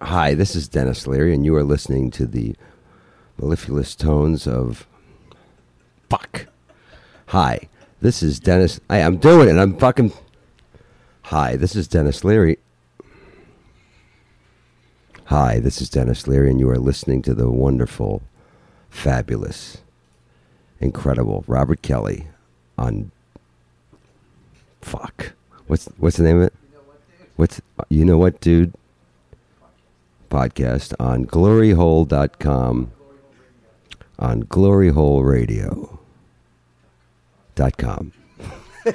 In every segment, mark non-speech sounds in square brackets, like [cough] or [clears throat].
Hi, this is Denis Leary, and you are listening to the mellifluous tones of. Fuck. Hi, this is Denis. I, I'm doing it. I'm fucking. Hi, this is Denis Leary. Hi, this is Denis Leary, and you are listening to the wonderful, fabulous, incredible Robert Kelly on. Fuck. What's what's the name of it? What's you know what, dude? Podcast on gloryhole.com on gloryholeradio.com. [laughs]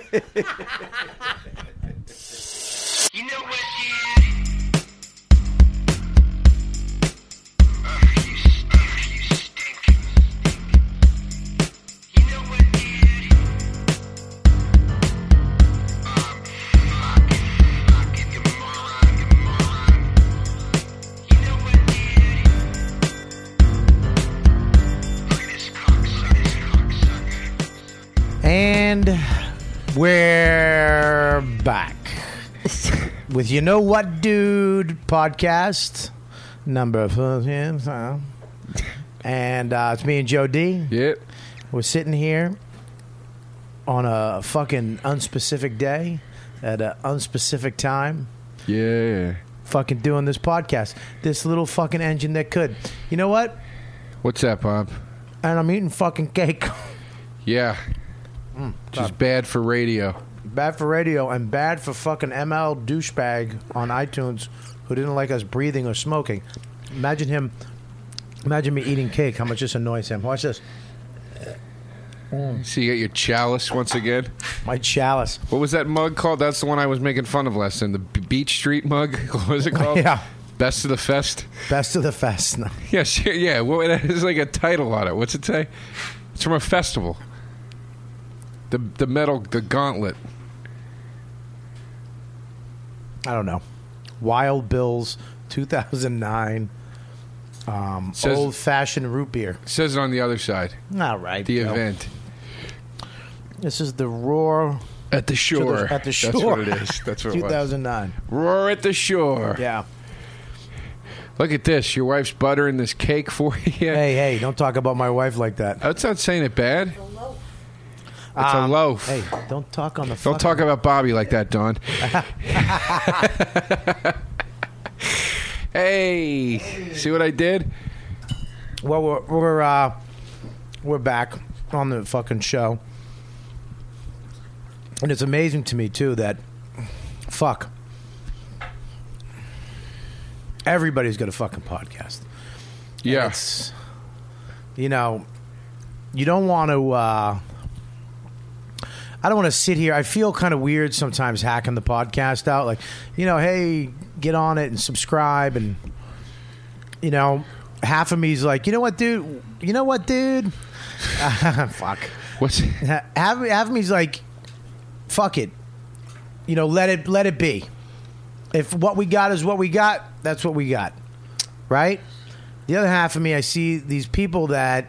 You know what, And we're back [laughs] with You Know What Dude podcast number four. And uh, it's me and Joe D. Yep. We're sitting here on a fucking unspecific day at an unspecific time, Yeah. fucking doing this podcast. This little fucking engine that could. You know what? What's that, Bob? And I'm eating fucking cake. Yeah. Mm. Just bad for radio. Bad for radio and bad for fucking ML douchebag on iTunes who didn't like us breathing or smoking. Imagine him. Imagine me eating cake. How much this annoys him. Watch this. See, you got your chalice once again. My chalice. What was that mug called? That's the one I was making fun of last time. The B- Beach Street mug. [laughs] What was it called? Yeah. Best of the Fest. Best of the fest. No. [laughs] Yeah, sure, yeah. What that is like a title on it. What's it say? It's from a festival. The the metal the gauntlet. I don't know. Wild Bills 2009. Um, Says- old fashioned root beer. says it on the other side. All right. The Joe. event This is the Roar at the shore. At the shore. That's what it is. That's what it was. 2009. Roar at the shore. Yeah. Look at this. Your wife's buttering this cake for you. Hey, hey, don't talk about my wife like that. That's not saying it bad. It's a Um, loaf. Hey, don't talk on the Don't talk about Bobby like that, Don. [laughs] hey, see what I did? Well, we're we're uh, we're back on the fucking show, and it's amazing to me too that fuck everybody's got a fucking podcast. Yeah. You know, you don't want to. Uh, I don't want to sit here. I feel kind of weird sometimes hacking the podcast out. Like, you know, hey, get on it and subscribe. And, you know, half of me's like, you know what, dude? You know what, dude? [laughs] fuck. What's Half, half of me's like, fuck it. You know, let it let it be. If what we got is what we got, that's what we got. Right? The other half of me, I see these people that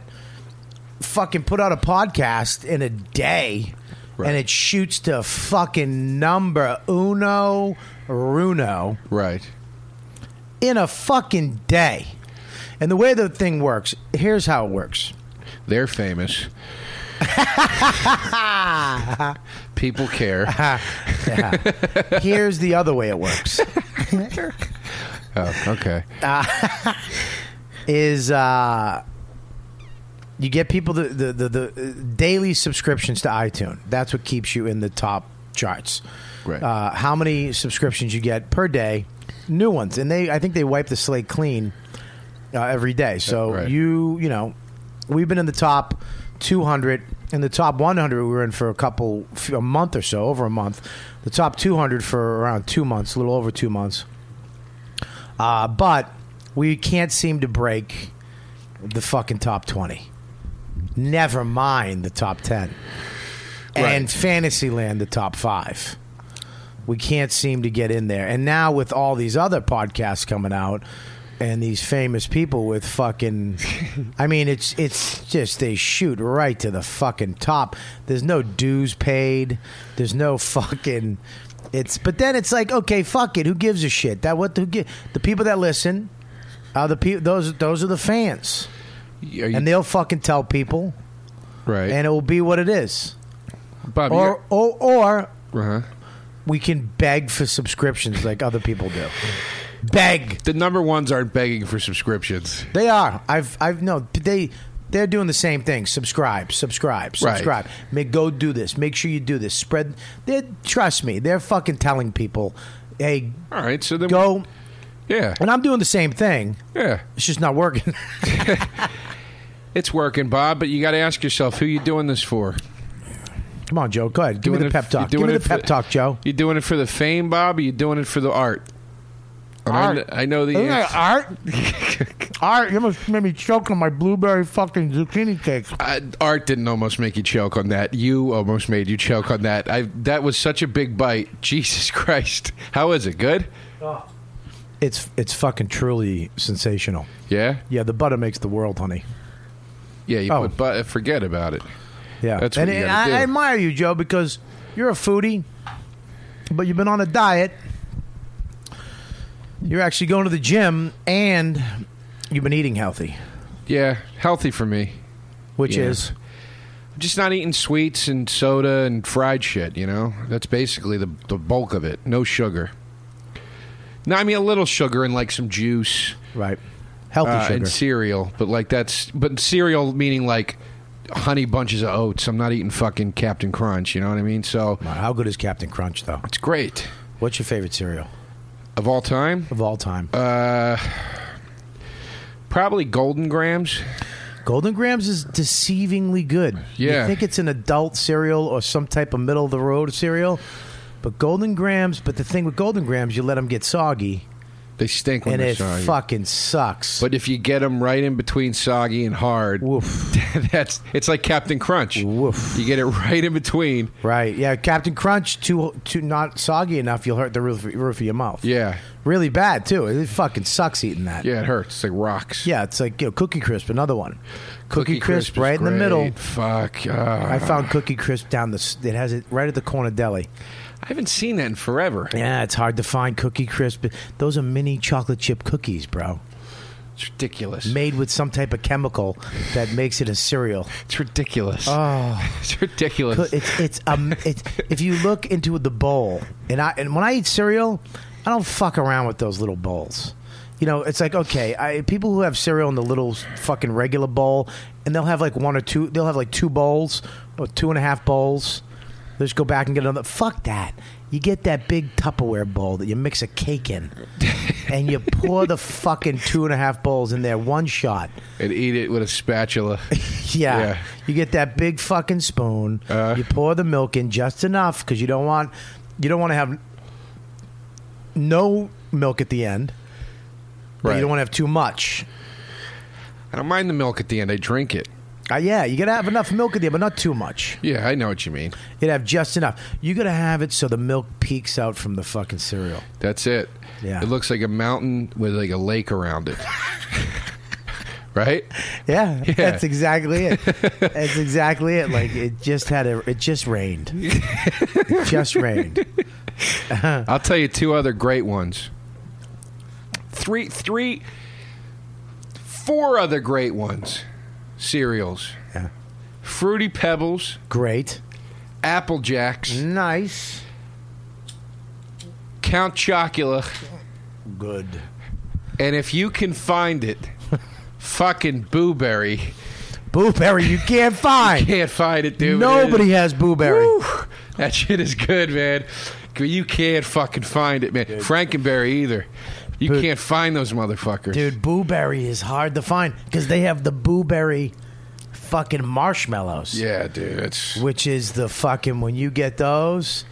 fucking put out a podcast in a day and it shoots to fucking number uno runo right? in a fucking day. And the way the thing works, here's how it works. They're famous. [laughs] People care. [laughs] Here's the other way it works. [laughs] Oh, okay. is uh you get people the, the the the daily subscriptions to iTunes. That's what keeps you in the top charts. Right. Uh, how many subscriptions you get per day? New ones, and they I think they wipe the slate clean uh, every day. So right. you you know we've been in the top 200 in the top 100 we were in for a couple a month or so over a month the top 200 for around two months a little over two months uh, but we can't seem to break the fucking top 20 never mind the top 10 and fantasyland the top five we can't seem to get in there and now with all these other podcasts coming out and these famous people with fucking [laughs] I mean it's it's just they shoot right to the fucking top. There's no dues paid. There's no fucking It's but then it's like okay, fuck it. Who gives a shit? That what who the people that listen are the people. Those those are the fans, you- and they'll fucking tell people, right. and it will be what it is. Bob, Or or or uh we can beg for subscriptions like other people do. Beg. the number ones aren't begging for subscriptions. They are. I've I've no they they're doing the same thing. Subscribe, subscribe, Right. subscribe. Make go do this. Make sure you do this. Spread. They trust me. They're fucking telling people, hey, All right, so then go. Yeah, And I'm doing the same thing. yeah, It's just not working. [laughs] [laughs] it's working, Bob. But you got to ask yourself who you doing this for. Come on, Joe. Go ahead. Give me Doing the pep you talk. Give doing me the pep for- talk, Joe. You doing it for the fame, Bob? Or you doing it for the art? And I Art. kn- I, know the Isn't answer. art? [laughs] art, you almost made me choke on my blueberry fucking zucchini cake. Uh, art didn't almost make you choke on that. You almost made you choke on that. I that was such a big bite. [laughs] Jesus Christ! How is it? Good? It's it's fucking truly sensational. Yeah, Yeah, the butter makes the world, honey. Yeah. You Oh. put but forget about it. Yeah, That's what and and I, I admire you, Joe, because you're a foodie, but you've been on a diet. You're actually going to the gym, and you've been eating healthy, Yeah, healthy for me. which Yeah. is Just not eating sweets and soda and fried shit. You know, that's basically the the bulk of it. No sugar. No, I mean a little sugar and like some juice right. Healthy uh, sugar. and cereal, but like that's but cereal meaning like honey bunches of oats. I'm not eating fucking Captain Crunch. You know what I mean? So Wow, How good is Captain Crunch, though? it's great. What's your favorite cereal Of all time, of all time? uh, probably Golden Grahams. Golden Grahams is deceivingly good. Yeah. You think it's an adult cereal or some type of middle of the road cereal, but Golden Grahams. But the thing with Golden Grahams, you let them get soggy, They stink when and they're it soggy. fucking sucks. But if you get them right in between soggy and hard, Woof. [laughs] that's it's like Captain Crunch. Woof. You get it right in between. Right. Yeah. Captain Crunch, too, too not soggy enough, you'll hurt the roof, roof of your mouth. Yeah, Really bad too. It fucking sucks eating that. yeah, it hurts. It's like rocks. Yeah, it's like you know, Cookie Crisp, another one. Cookie, Crisp, is right in the great. middle. Fuck. uh, I found Cookie Crisp down the. s- It has it right at the corner deli. I haven't seen that in forever. Yeah, it's hard to find Cookie Crisp. Those are mini chocolate chip cookies, bro. It's ridiculous. Made with some type of chemical that makes it a cereal. It's ridiculous. Oh, [laughs] it's ridiculous. It's it's um it's if you look into the bowl and I and when I eat cereal, I don't fuck around with those little bowls. You know, it's like okay, I people who have cereal in the little fucking regular bowl, and they'll have like one or two. They'll have like two bowls or two and a half bowls. They just go back and get another. Fuck that. You get that big Tupperware bowl that you mix a cake in, [laughs] and you pour the fucking two and a half bowls in there one shot. and eat it with a spatula. [laughs] Yeah. Yeah. You get that big fucking spoon. Uh. you pour the milk in just enough because you don't want you don't want to have no milk at the end. But Right. you don't want to have too much. I don't mind the milk at the end. I drink it. Uh, yeah, you gotta have enough milk in there, but not too much. Yeah, I know what you mean. You gotta have just enough. You gotta have it so the milk peeks out from the fucking cereal. That's it. Yeah. It looks like a mountain with like a lake around it. [laughs] right? Yeah, Yeah. that's exactly it. [laughs] that's exactly it. Like it just had a. It just rained. [laughs] it just rained. I'll tell you two other great ones. Three, three, four other great ones. Cereals: Yeah. Fruity Pebbles, Great. Apple Jacks, Nice. Count Chocula, Good. and if you can find it, [laughs] fucking Booberry. Blueberry, you can't [laughs] find. Can't find it, dude. Nobody has blueberry. Woo! That shit is good, man. You can't fucking find it, man. Frankenberry either. You Dude. can't find those motherfuckers. Dude, blueberry is hard to find because they have the blueberry fucking marshmallows. Yeah, dude. It's Which is the fucking when you get those.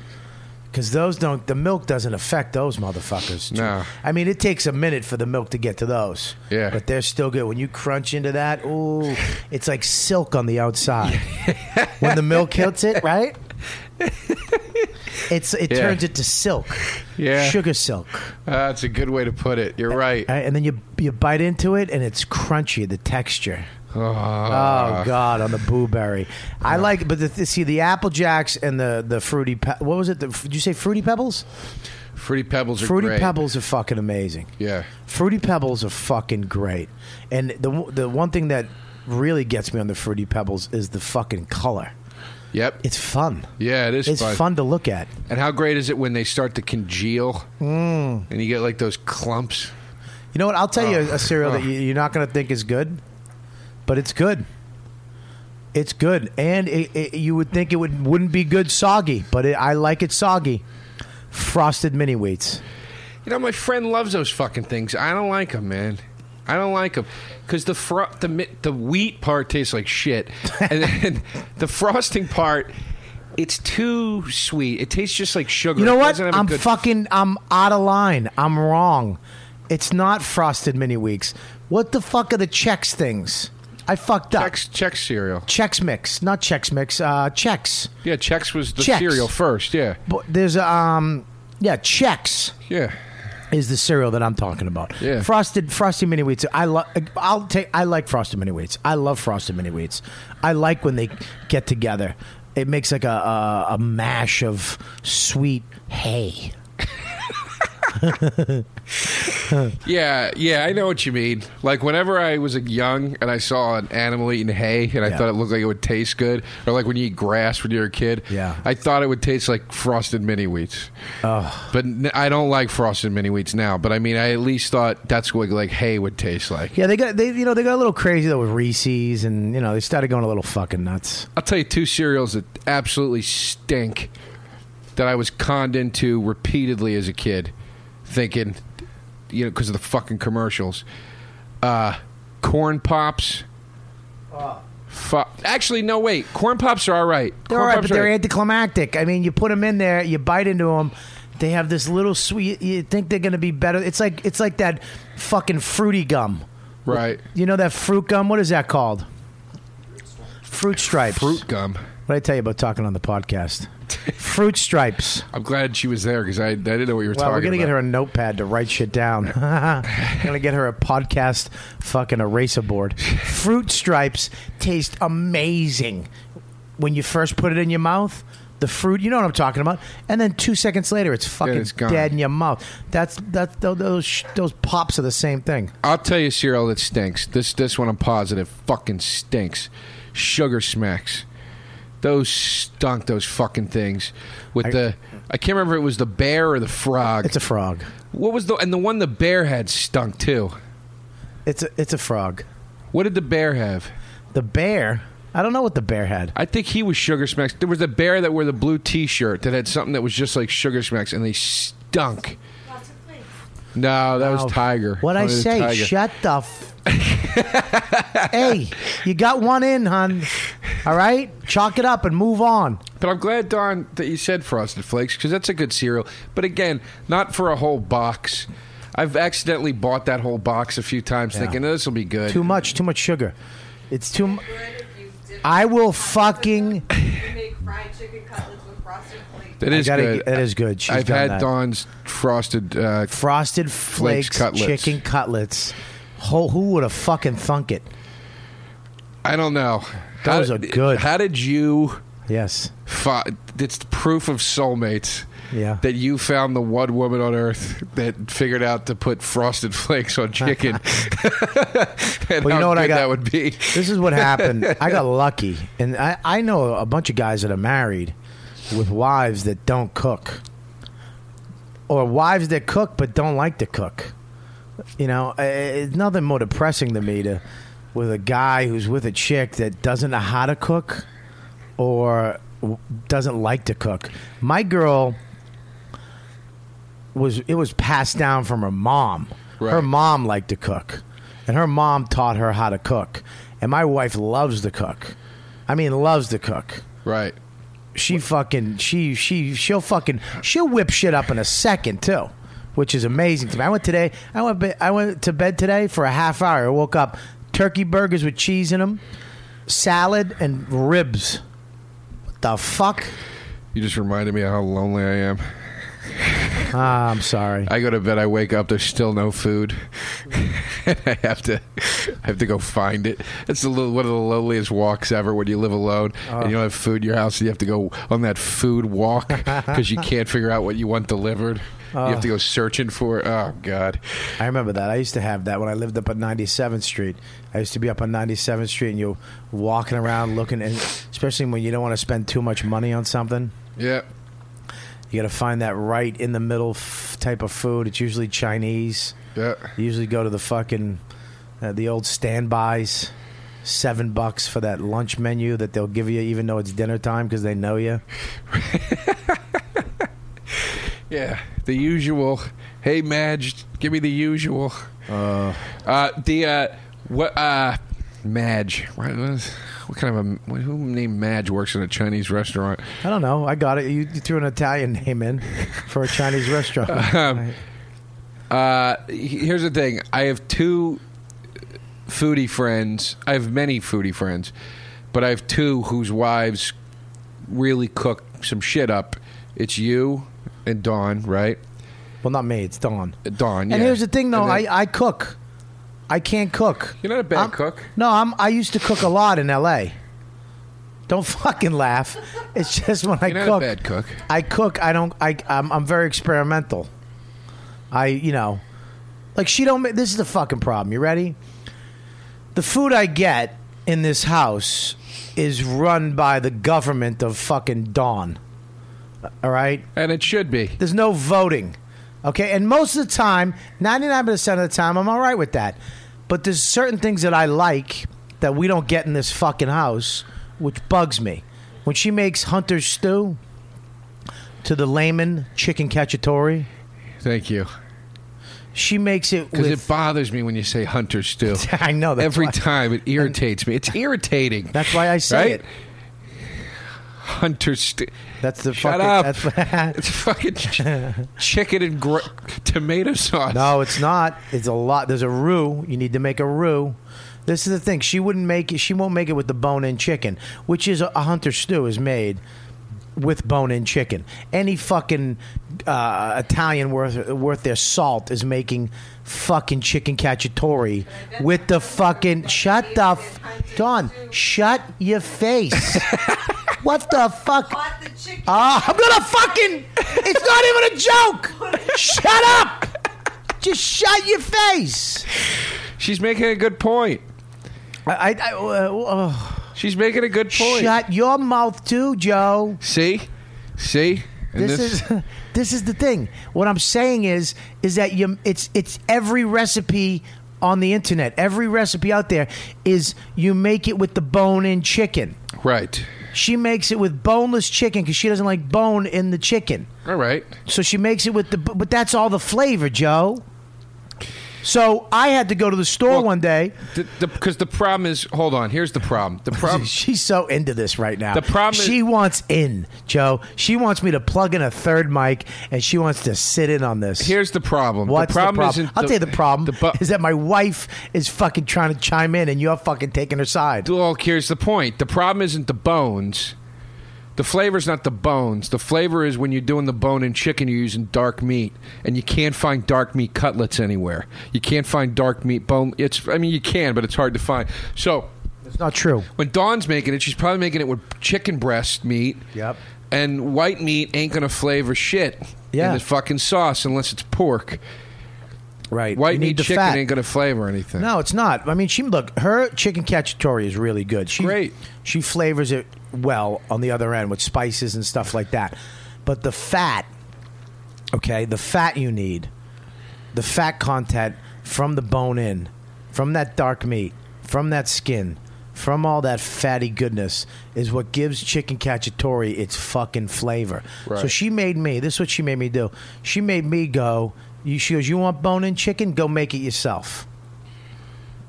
Because those don't, the milk doesn't affect those motherfuckers. No. I mean, it takes a minute for the milk to get to those. Yeah. But they're still good. When you crunch into that, ooh, it's like silk on the outside. [laughs] when the milk hits it, right? [laughs] It's it Yeah. turns it to silk. Yeah. Sugar silk. uh, that's a good way to put it. You're right. And then you you bite into it, and it's crunchy. The texture. Oh God, on the blueberry. I like, but the, see the apple jacks and the the fruity. Pe- what was it? The, did you say fruity pebbles? Fruity Pebbles are Fruity great. pebbles are fucking amazing. Yeah. Fruity Pebbles are fucking great. And the the one thing that really gets me on the Fruity Pebbles is the fucking color. Yep. It's fun. yeah, it is It's fun. fun to look at. And how great is it when they start to congeal Mm. and you get like those clumps? You know what? I'll tell you Oh. a, a cereal that Oh. you, you're not going to think is good, but it's good. It's good, and it, it, you would think it would wouldn't be good soggy, but it, I like it soggy. Frosted mini wheats. You know, my friend loves those fucking things. I don't like them, man. I don't like them because the fro- the the wheat part tastes like shit, and [laughs] then the frosting part, it's too sweet. It tastes just like sugar. You know what? doesn't have a I'm good- fucking. I'm out of line. I'm wrong. It's not frosted mini weeks. What the fuck are the Chex things? I fucked up. Chex Chex cereal. Chex Mix, not Chex Mix. Uh, Chex. Yeah, Chex was the Chex. cereal first. Yeah, But there's a um, yeah, Chex. yeah. Is the cereal that I'm talking about. Yeah. Frosted frosted mini wheats. I love. I'll take. I like frosted mini wheats. I love frosted mini wheats. I like when they get together. It makes like a a, a mash of sweet hay. [laughs] Yeah, yeah, I know what you mean. Like whenever I was young and I saw an animal eating hay and I Yeah. thought it looked like it would taste good, or like when you eat grass when you're a kid, Yeah. I thought it would taste like frosted mini wheats. Oh. But I don't like frosted mini wheats now. But I mean, I at least thought that's what like hay would taste like. Yeah, they got they you know they got a little crazy though with Reese's and you know they started going a little fucking nuts. I'll tell you two cereals that absolutely stink that I was conned into repeatedly as a kid, thinking, you know, because of the fucking commercials. Uh, corn pops. Fu- Actually, no, wait. Corn pops are all right. They're corn all right, pops but they're anticlimactic. I mean, you put them in there, you bite into them. They have this little sweet. You think they're going to be better? It's like it's like that fucking fruity gum. right. You know that fruit gum? What is that called? Fruit stripes. Fruit gum. What did I tell you about talking on the podcast? Fruit stripes. I'm glad she was there because I, I didn't know what you were Well, talking about. we're gonna about. get her a notepad to write shit down. [laughs] gonna get her a podcast fucking eraser board. Fruit stripes taste amazing when you first put it in your mouth. The fruit, you know what I'm talking about, and then two seconds later, it's fucking it's dead in your mouth. That's that's those those, pops are the same thing. I'll tell you cereal that stinks. This this one I'm positive fucking stinks. Sugar smacks. Those stunk. Those fucking things with I- the. I can't remember if it was the bear or the frog. It's a frog. what was the and the one the bear had stunk too. It's a it's a frog. What did the bear have? The bear. I don't know what the bear had. I think he was Sugar Smacks. There was a bear that wore the blue T-shirt that had something that was just like Sugar Smacks, and they stunk. No, that Oh, was Tiger. What I say? Tiger. Shut the. F- [laughs] hey, you got one in, hun. All right, chalk it up and move on. But I'm glad, Don, that you said Frosted Flakes because that's a good cereal. But again, not for a whole box. I've accidentally bought that whole box a few times, Yeah. thinking oh, this will be good. Too much, too much sugar. It's too. mu- I will fucking. That is gotta- good. that is good. She's I've had that. Don's frosted. Uh, Frosted flakes, cutlets. chicken cutlets. Who, who would have fucking thunk it? I don't know. Those How- are good. How did you? Yes. Fi- it's proof of soulmates. Yeah. That you found the one woman on earth that figured out to put frosted [laughs] flakes on chicken. [laughs] [laughs] and Well, you know what I got- that would be. This is what happened. I got lucky, and I, I know a bunch of guys that are married with wives that don't cook, or wives that cook but don't like to cook. You know, eh, it's nothing more depressing to me to with a guy who's with a chick that doesn't know how to cook or doesn't like to cook. My girl was it was passed down from her mom. Her mom liked to cook, and her mom taught her how to cook. And my wife loves to cook. I mean, loves to cook. Right. She fucking she she she'll fucking she'll whip shit up in a second too, which is amazing to me. I went today. I went be- I went to bed today for a half hour. I woke up turkey burgers with cheese in them, salad and ribs. What the fuck? You just reminded me of how lonely I am. Ah, I'm sorry. I go to bed. I wake up. There's still no food. [laughs] I have to, I have to go find it. It's a little, one of the loneliest walks ever when you live alone and you don't have food in your house. And you have to go on that food walk [laughs] because you can't figure out what you want delivered. You have to go searching for it. Oh God! I remember that. I used to have that when I lived up on 97th Street. I used to be up on 97th Street and you're walking around looking, and especially when you don't want to spend too much money on something. Yeah. You got to find that right in the middle f- type of food. It's usually Chinese. Yeah. You usually go to the fucking uh, the old standbys. Seven bucks for that lunch menu that they'll give you, even though it's dinner time, because they know you. [laughs] Yeah, the usual. Hey, Madge, give me the usual. Uh, uh the uh, what? Uh, Madge. What, kind of a who named Madge works in a Chinese restaurant? I don't know. I got it. You, you threw an Italian name in for a Chinese [laughs] restaurant. Um, Uh, here's the thing. I have two foodie friends. I have many foodie friends, but I have two whose wives really cook some shit up. It's you and Dawn, right? well, not me. It's Dawn. Dawn. And here's the thing, though. Then- I, I cook. I can't cook. You're not a bad I'm- cook. No, I'm. I used to cook a lot in L.A. Don't [laughs] fucking laugh. It's just when I You're not cook. a bad cook. I cook. I don't. I. I'm, I'm very experimental. I. You know, like she don't. This is the fucking problem. You ready? The food I get in this house is run by the government of fucking Dawn. All right. And it should be. There's no voting. Okay, and most of the time, 99% of the time, I'm all right with that. But there's certain things that I like that we don't get in this fucking house, which bugs me. When she makes Hunter's stew to the layman chicken cacciatore, Thank you. she makes it Because it bothers me when you say hunter stew. [laughs] I know that's Every why, time it irritates me. It's irritating. That's why I say right? it. Hunter stew. That's the Shut fucking. up. That's, It's fucking [laughs] ch- chicken and gr- tomato sauce. No, it's not. It's a lot. There's a roux. You need to make a roux. This is the thing. She wouldn't make it. She won't make it with the bone-in chicken, which is a, a hunter stew is made with bone-in chicken. Any fucking uh, Italian worth worth their salt is making fucking chicken cacciatore with the fucking shut the f- Dawn. Shut your face. [laughs] what the fuck? Bought the chicken. Ah, I'm gonna fucking. It's not even a joke. Shut up. Just shut your face. She's making a good point. I. I, I uh, uh, She's making a good point. shut your mouth too, Joe. See? See? And This, is [laughs] this is the thing. What I'm saying is is that you it's it's every recipe on the internet, every recipe out there is you make it with the bone-in chicken. right. She makes it with boneless chicken because she doesn't like bone in the chicken. All right. So she makes it with the, but that's all the flavor, Joe. So I had to go to the store Well, one day. Because the, problem is, hold on. Here's the problem. The [laughs] problem. She's so into this right now. The problem is- she wants in, Joe. She wants me to plug in a third mic, and she wants to sit in on this. Here's the problem. What's the problem Isn't isn't. I'll tell you the problem The bu- is that my wife is fucking trying to chime in, and you're fucking taking her side. Well, here's the point. The problem isn't the bones. The flavor's not the bones. The flavor is when you're doing the bone and chicken, you're using dark meat, and you can't find dark meat cutlets anywhere. You can't find dark meat bone. It's. I mean, you can, but it's hard to find. So It's not true. when Dawn's making it, she's probably making it with chicken breast meat. Yep. And white meat ain't gonna flavor shit Yeah. in the fucking sauce unless it's pork. Right. White You meat need the chicken fat. ain't gonna flavor anything. No, it's not. I mean, she look her chicken cacciatore is really good. She, Great. She flavors it well on the other end with spices and stuff like that. But the fat, okay, the fat you need, the fat content from the bone in, from that dark meat, from that skin, from all that fatty goodness is what gives chicken cacciatore its fucking flavor. So she made me. This is what she made me do. She made me go. You, she goes, "You want bone-in chicken? Go make it yourself."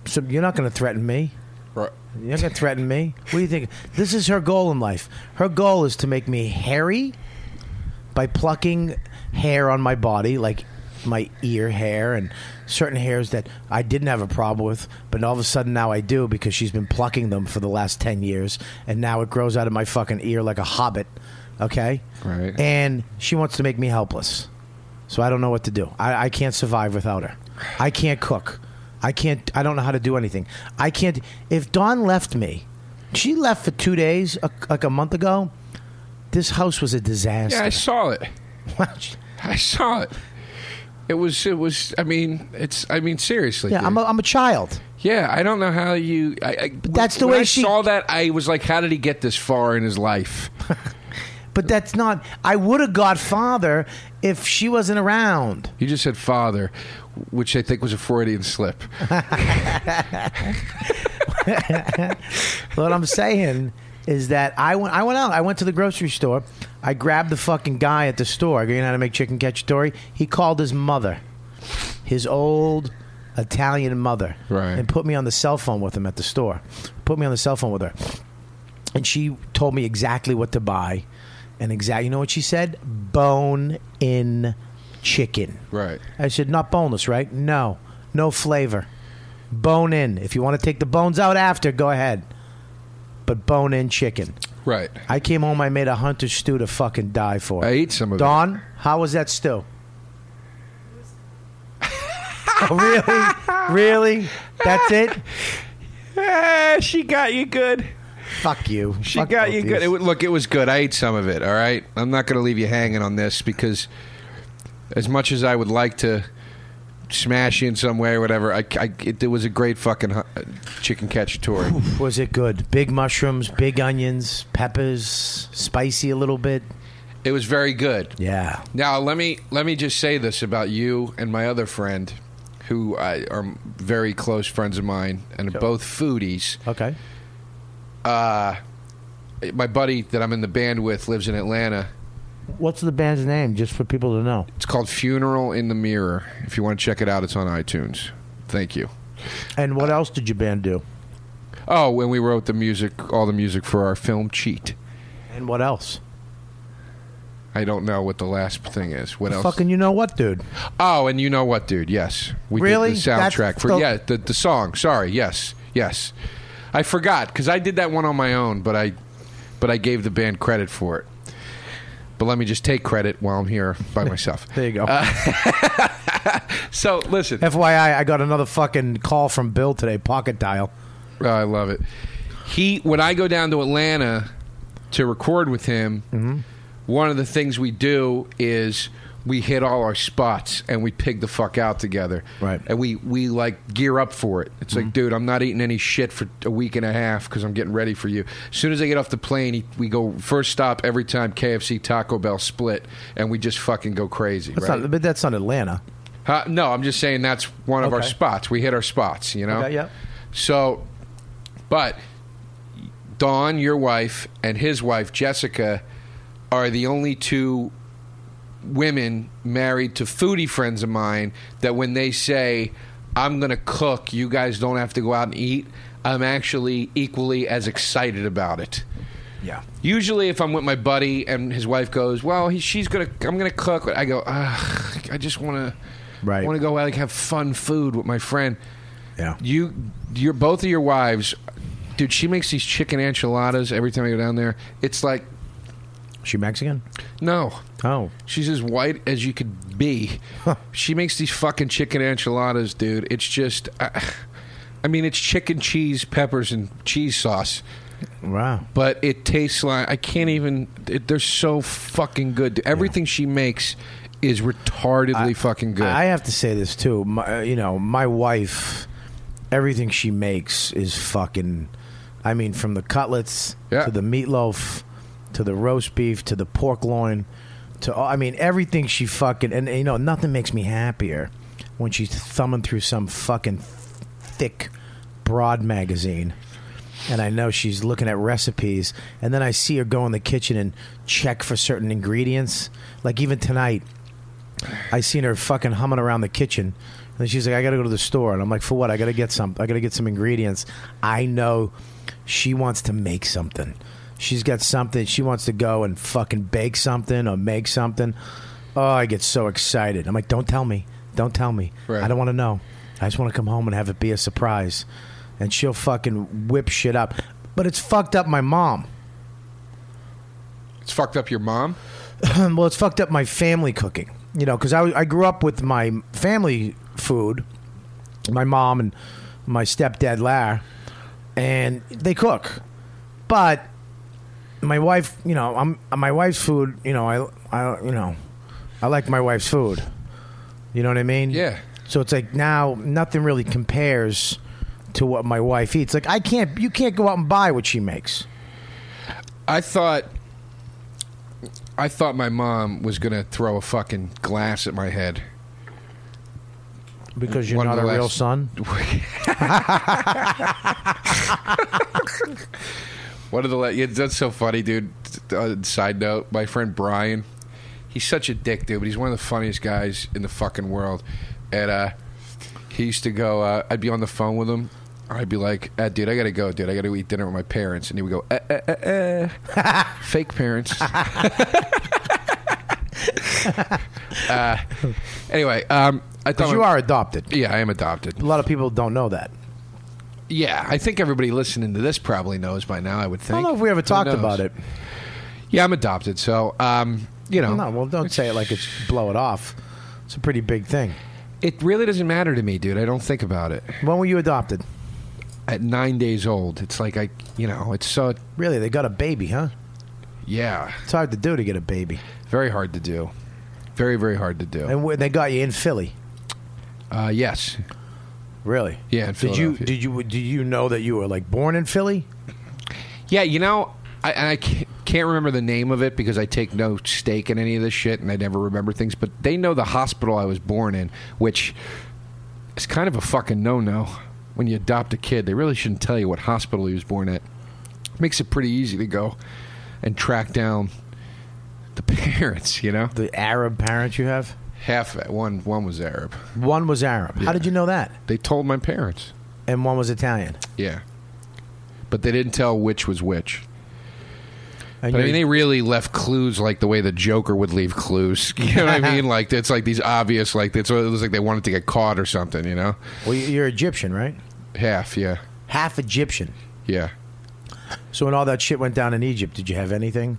So you're not going to threaten me. Right. You're not going to threaten me. What do you think? This is her goal in life. Her goal is to make me hairy by plucking hair on my body, like my ear hair and certain hairs that I didn't have a problem with, but all of a sudden now I do because she's been plucking them for the last 10 years, and now it grows out of my fucking ear like a hobbit. Okay? Right. And she wants to make me helpless. So I don't know what to do. I, I can't survive without her. I can't cook. I can't. I don't know how to do anything. I can't. If Dawn left me, she left for two days, a, like a month ago. This house was a disaster. Yeah, I saw it. [laughs] I saw it. It was. It was. I mean, it's. I mean, seriously. yeah, dude. I'm a, I'm a child. yeah, I don't know how you. I, I, but that's the when way I she- saw that. I was like, how did he get this far in his life? [laughs] But that's not. I would have got father if she wasn't around. You just said father, which I think was a Freudian slip. [laughs] what I'm saying is that I went. I went out. I went to the grocery store. I grabbed the fucking guy at the store. I go, You know how to make chicken cacciatore? He called his mother, his old Italian mother, Right. and put me on the cell phone with him at the store. Put me on the cell phone with her, and she told me exactly what to buy, and exact. You know what she said? Bone in chicken. Right. I said, not boneless, right? No, no flavor. Bone in. If you want to take the bones out after, go ahead. But bone in chicken. Right. I came home. I made a hunter stew to fucking die for. I ate some of it. Dawn, how was that stew? [laughs] oh, really? Really? That's it? Eh, she got you good. Fuck you. She Fuck got you good. It, look, it was good. I ate some of it. All right. I'm not going to leave you hanging on this because, as much as I would like to smash you in some way or whatever, I, I- it, it was a great fucking hu- uh, chicken cacciatore. Was it good? Big mushrooms, big onions, peppers, spicy a little bit. it was very good. Yeah. Now let me let me just say this about you and my other friend, who I, are very close friends of mine and are both foodies. Okay. Uh, my buddy that I'm in the band with lives in Atlanta. What's the band's name, just for people to know? It's called Funeral in the Mirror. If you want to check it out, it's on iTunes. Thank you. And what else did your band do? Oh, when we wrote the music, all the music for our film Cheat. And what else? I don't know what the last thing is. What else? Fucking, you know what, dude? Oh, and you know what, dude? Yes, we Really? did the soundtrack That's for the- yeah the the song. Sorry, yes, yes. I forgot because I did that one on my own, but I but I gave the band credit for it. But let me just take credit while I'm here by [laughs] myself. There you go. [laughs] so listen, FYI, I got another fucking call from Bill today, pocket dial. Oh, I love it. He when I go down to Atlanta to record with him, Mm-hmm. one of the things we do is we hit all our spots and we pig the fuck out together. Right. Mm-hmm. And we we like gear up for it. It's like, dude, I'm not eating any shit for a week and a half because I'm getting ready for you. As soon as I get off the plane, he, we go first stop every time KFC Taco Bell split, and we just fucking go crazy. That's right? not, but that's not Atlanta. Huh? no, I'm just saying that's one of our spots. We hit our spots, you know. Okay, yeah. So, but Dawn, your wife, and his wife Jessica are the only two women married to foodie friends of mine that when they say I'm going to cook, you guys don't have to go out and eat. I'm actually equally as excited about it. Yeah. Usually, if I'm with my buddy and his wife goes, "Well, he, she's gonna, I'm gonna cook," I go, Ugh, "I just want to, Right. want to go like have fun food with my friend." Yeah. You, you're both of your wives, dude. She makes these chicken enchiladas every time I go down there. It's like, She Mexican? no, Oh. she's as white as you could be. She makes these fucking chicken enchiladas, dude. It's just, I, I mean, it's chicken, cheese, peppers, and cheese sauce Wow. but it tastes like I can't even. It, they're so fucking good. Everything she makes is retardedly fucking good. I have to say this too. My, uh, you know, my wife, everything she makes is fucking. I mean, from the cutlets Yeah. to the meatloaf to the roast beef to the pork loin to I mean everything she fucking and you know nothing makes me happier when she's thumbing through some fucking thick broad magazine and I know she's looking at recipes and then I see her go in the kitchen and check for certain ingredients like even tonight I seen her fucking humming around the kitchen. And she's like, I got to go to the store. And I'm like, for what? I got to get some. I got to get some ingredients. I know she wants to make something. She's got something. She wants to go and fucking bake something or make something. Oh, I get so excited. I'm like, don't tell me. Don't tell me. Right. I don't want to know. I just want to come home and have it be a surprise. And she'll fucking whip shit up. But it's fucked up my mom. it's fucked up your mom. [clears throat] well, it's fucked up my family cooking. you know, because I, I grew up with my family food, my mom and my stepdad Lar, and they cook, but my wife, you know, I'm my wife's food. You know, I, I, you know, I like my wife's food. You know what I mean? Yeah. So it's like now nothing really compares to what my wife eats. Like I can't, you can't go out and buy what she makes. I thought I thought my mom was gonna throw a fucking glass at my head. Because you're One not a real son. [laughs] [laughs] One of the yeah, that's so funny, dude. Uh, side note, my friend Brian, he's such a dick, dude, but he's one of the funniest guys in the fucking world. And uh, he used to go. Uh, I'd be on the phone with him. I'd be like, uh, "Dude, I gotta go, dude. I gotta eat dinner with my parents." And he would go, eh, eh, eh, eh. "Fake parents." [laughs] uh, anyway, um, I thought Because you my- are adopted. Yeah, I am adopted. A lot of people don't know that. Yeah, I think everybody listening to this probably knows by now. I would think. I don't know if we ever talked knows? about it. Yeah, I'm adopted, so um, you know. No, well, don't say it like it's blow it off. It's a pretty big thing. It really doesn't matter to me, dude. I don't think about it. When were you adopted? At nine days old, it's like I, you know, it's so Really, they got a baby, huh? yeah, It's hard to do to get a baby. very hard to do. Very, very hard to do. And wh- they got you in Philly. Uh, yes, Really? Yeah, in Did you did you did you know that you were like born in Philly? yeah. You know, I, and I can't remember the name of it because I take no stake in any of this shit, and I never remember things. But they know the hospital I was born in, which is kind of a fucking no-no. When you adopt a kid, they really shouldn't tell you what hospital he was born at. Makes it pretty easy to go and track down the [laughs] parents. You know, The Arab parents you have. Half one one was Arab. One was Arab. How did you know that? They told my parents. And one was Italian. Yeah. But they didn't tell which was which. I mean, they really left clues like the way the Joker would leave clues. [laughs] You know what I mean? Like it's like these obvious, like it's, it was like they wanted to get caught or something. You know? well, you're Egyptian, right? Half, yeah, Half Egyptian. yeah. So when all that shit went down in Egypt, did you have anything?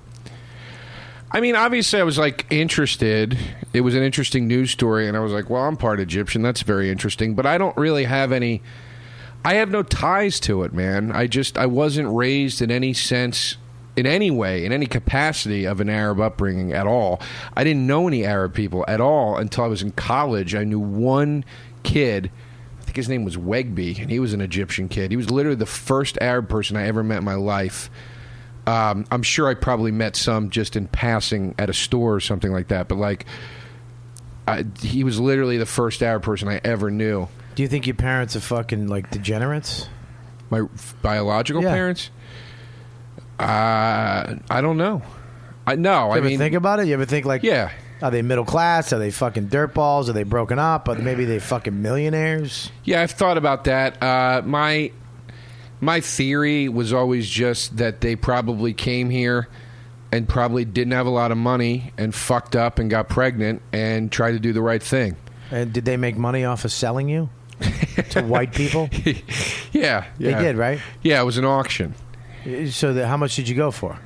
I mean, obviously, I was like interested. It was an interesting news story, and I was like, "Well, I'm part Egyptian. That's very interesting." But I don't really have any. I have no ties to it, man. I just I wasn't raised in any sense, in any way, in any capacity of an Arab upbringing at all. I didn't know any Arab people at all until I was in college. I knew one kid. I think his name was Wegby, and he was an Egyptian kid. He was literally the first Arab person I ever met in my life. Um, I'm sure I probably met some just in passing at a store or something like that, but like, I, he was literally the first Arab person I ever knew. Do you think your parents are fucking like degenerates? My f- biological Yeah. parents? Uh, I don't know. I no. You I ever mean, think about it? You ever think like, yeah. are they middle class? Are they fucking dirtballs? Are they broken up? Are maybe they fucking millionaires? Yeah, I've thought about that. Uh, my my theory was always just that they probably came here and probably didn't have a lot of money and fucked up and got pregnant and tried to do the right thing. And did they make money off of selling you to [laughs] white people? [laughs] yeah, They did, right? Yeah, it was an auction. So the, how much did you go for?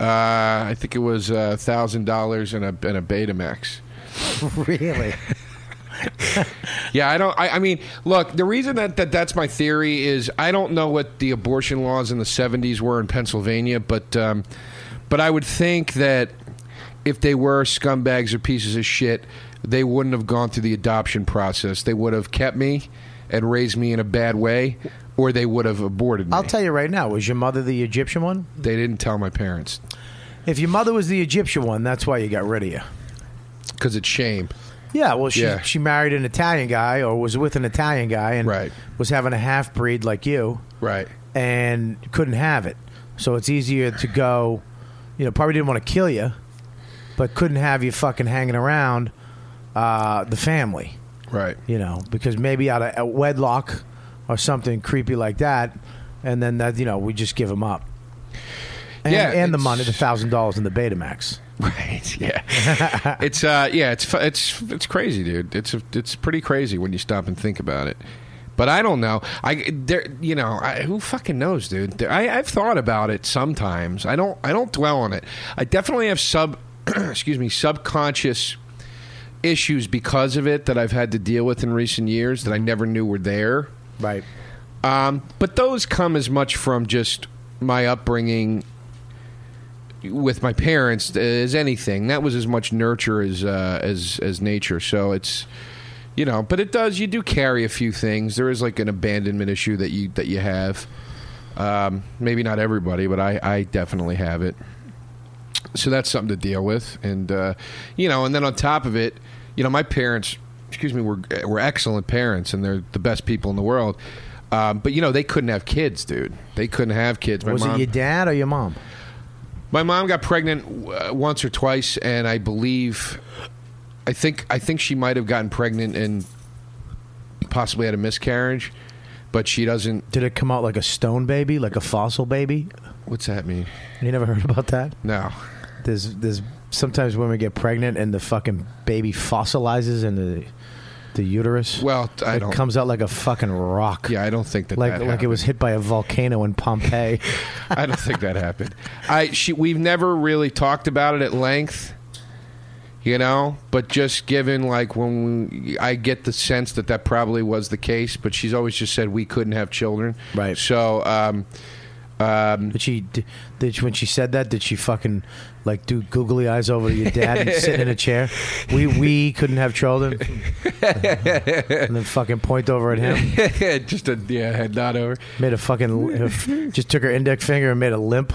Uh, I think it was a thousand dollars and a and a Betamax. [laughs] really? [laughs] Yeah, I don't. I, I mean, look, the reason that, that that's my theory is I don't know what the abortion laws in the '70s were in Pennsylvania, but um, but I would think that if they were scumbags or pieces of shit, they wouldn't have gone through the adoption process. They would have kept me and raised me in a bad way, or they would have aborted me. I'll tell you right now. Was your mother the Egyptian one? they didn't tell my parents If your mother was the Egyptian one, that's why you got rid of you. because it's shame. Yeah, well, she Yeah. she married an Italian guy or was with an Italian guy and Right. was having a half breed like you Right. and couldn't have it. So it's easier to go, you know, probably didn't want to kill you, but couldn't have you fucking hanging around uh, the family, Right. you know, because maybe out of a wedlock or something creepy like that, and then that you know we just give them up. And, Yeah, and the money, the thousand dollars in the Betamax. [laughs] Right. Yeah. [laughs] it's uh yeah, it's it's it's crazy, dude. It's it's pretty crazy when you stop and think about it. But I don't know. I there you know, I, who fucking knows, dude. There, I I've thought about it sometimes. I don't I don't dwell on it. I definitely have sub [clears throat] excuse me, subconscious issues because of it that I've had to deal with in recent years that I never knew were there. Right. Um, but those come as much from just my upbringing with my parents as anything. That was as much nurture as uh, as as nature. So it's you know, but it does. You do carry a few things. There is like an abandonment issue that you that you have. Um, maybe not everybody, but I, I definitely have it. So that's something to deal with, and uh, you know, and then on top of it, you know, my parents, excuse me, were were excellent parents, and they're the best people in the world. Um, but you know, they couldn't have kids, dude. They couldn't have kids. My was mom, it your dad or your mom? My mom got pregnant uh, once or twice, and I believe, I think, I think she might have gotten pregnant and possibly had a miscarriage, but she doesn't. Did it come out like a stone baby, like a fossil baby? What's that mean? You never heard about that? No. There's there's sometimes women get pregnant and the fucking baby fossilizes and the the uterus. Well, I it don't. comes out like a fucking rock. yeah, I don't think that. like that like it was happened. hit by a volcano in Pompeii. [laughs] I don't think that happened. I she we've never really talked about it at length. You know, but just given like when we, I get the sense that that probably was the case, but she's always just said we couldn't have children. Right. So, um, um, Did she did, she- when she said that? Did she fucking like do googly eyes over to your dad and sit in a chair? We we couldn't have children, and then fucking point over at him. [laughs] just a yeah, head nod over. Made a fucking just took her index finger and made a limp.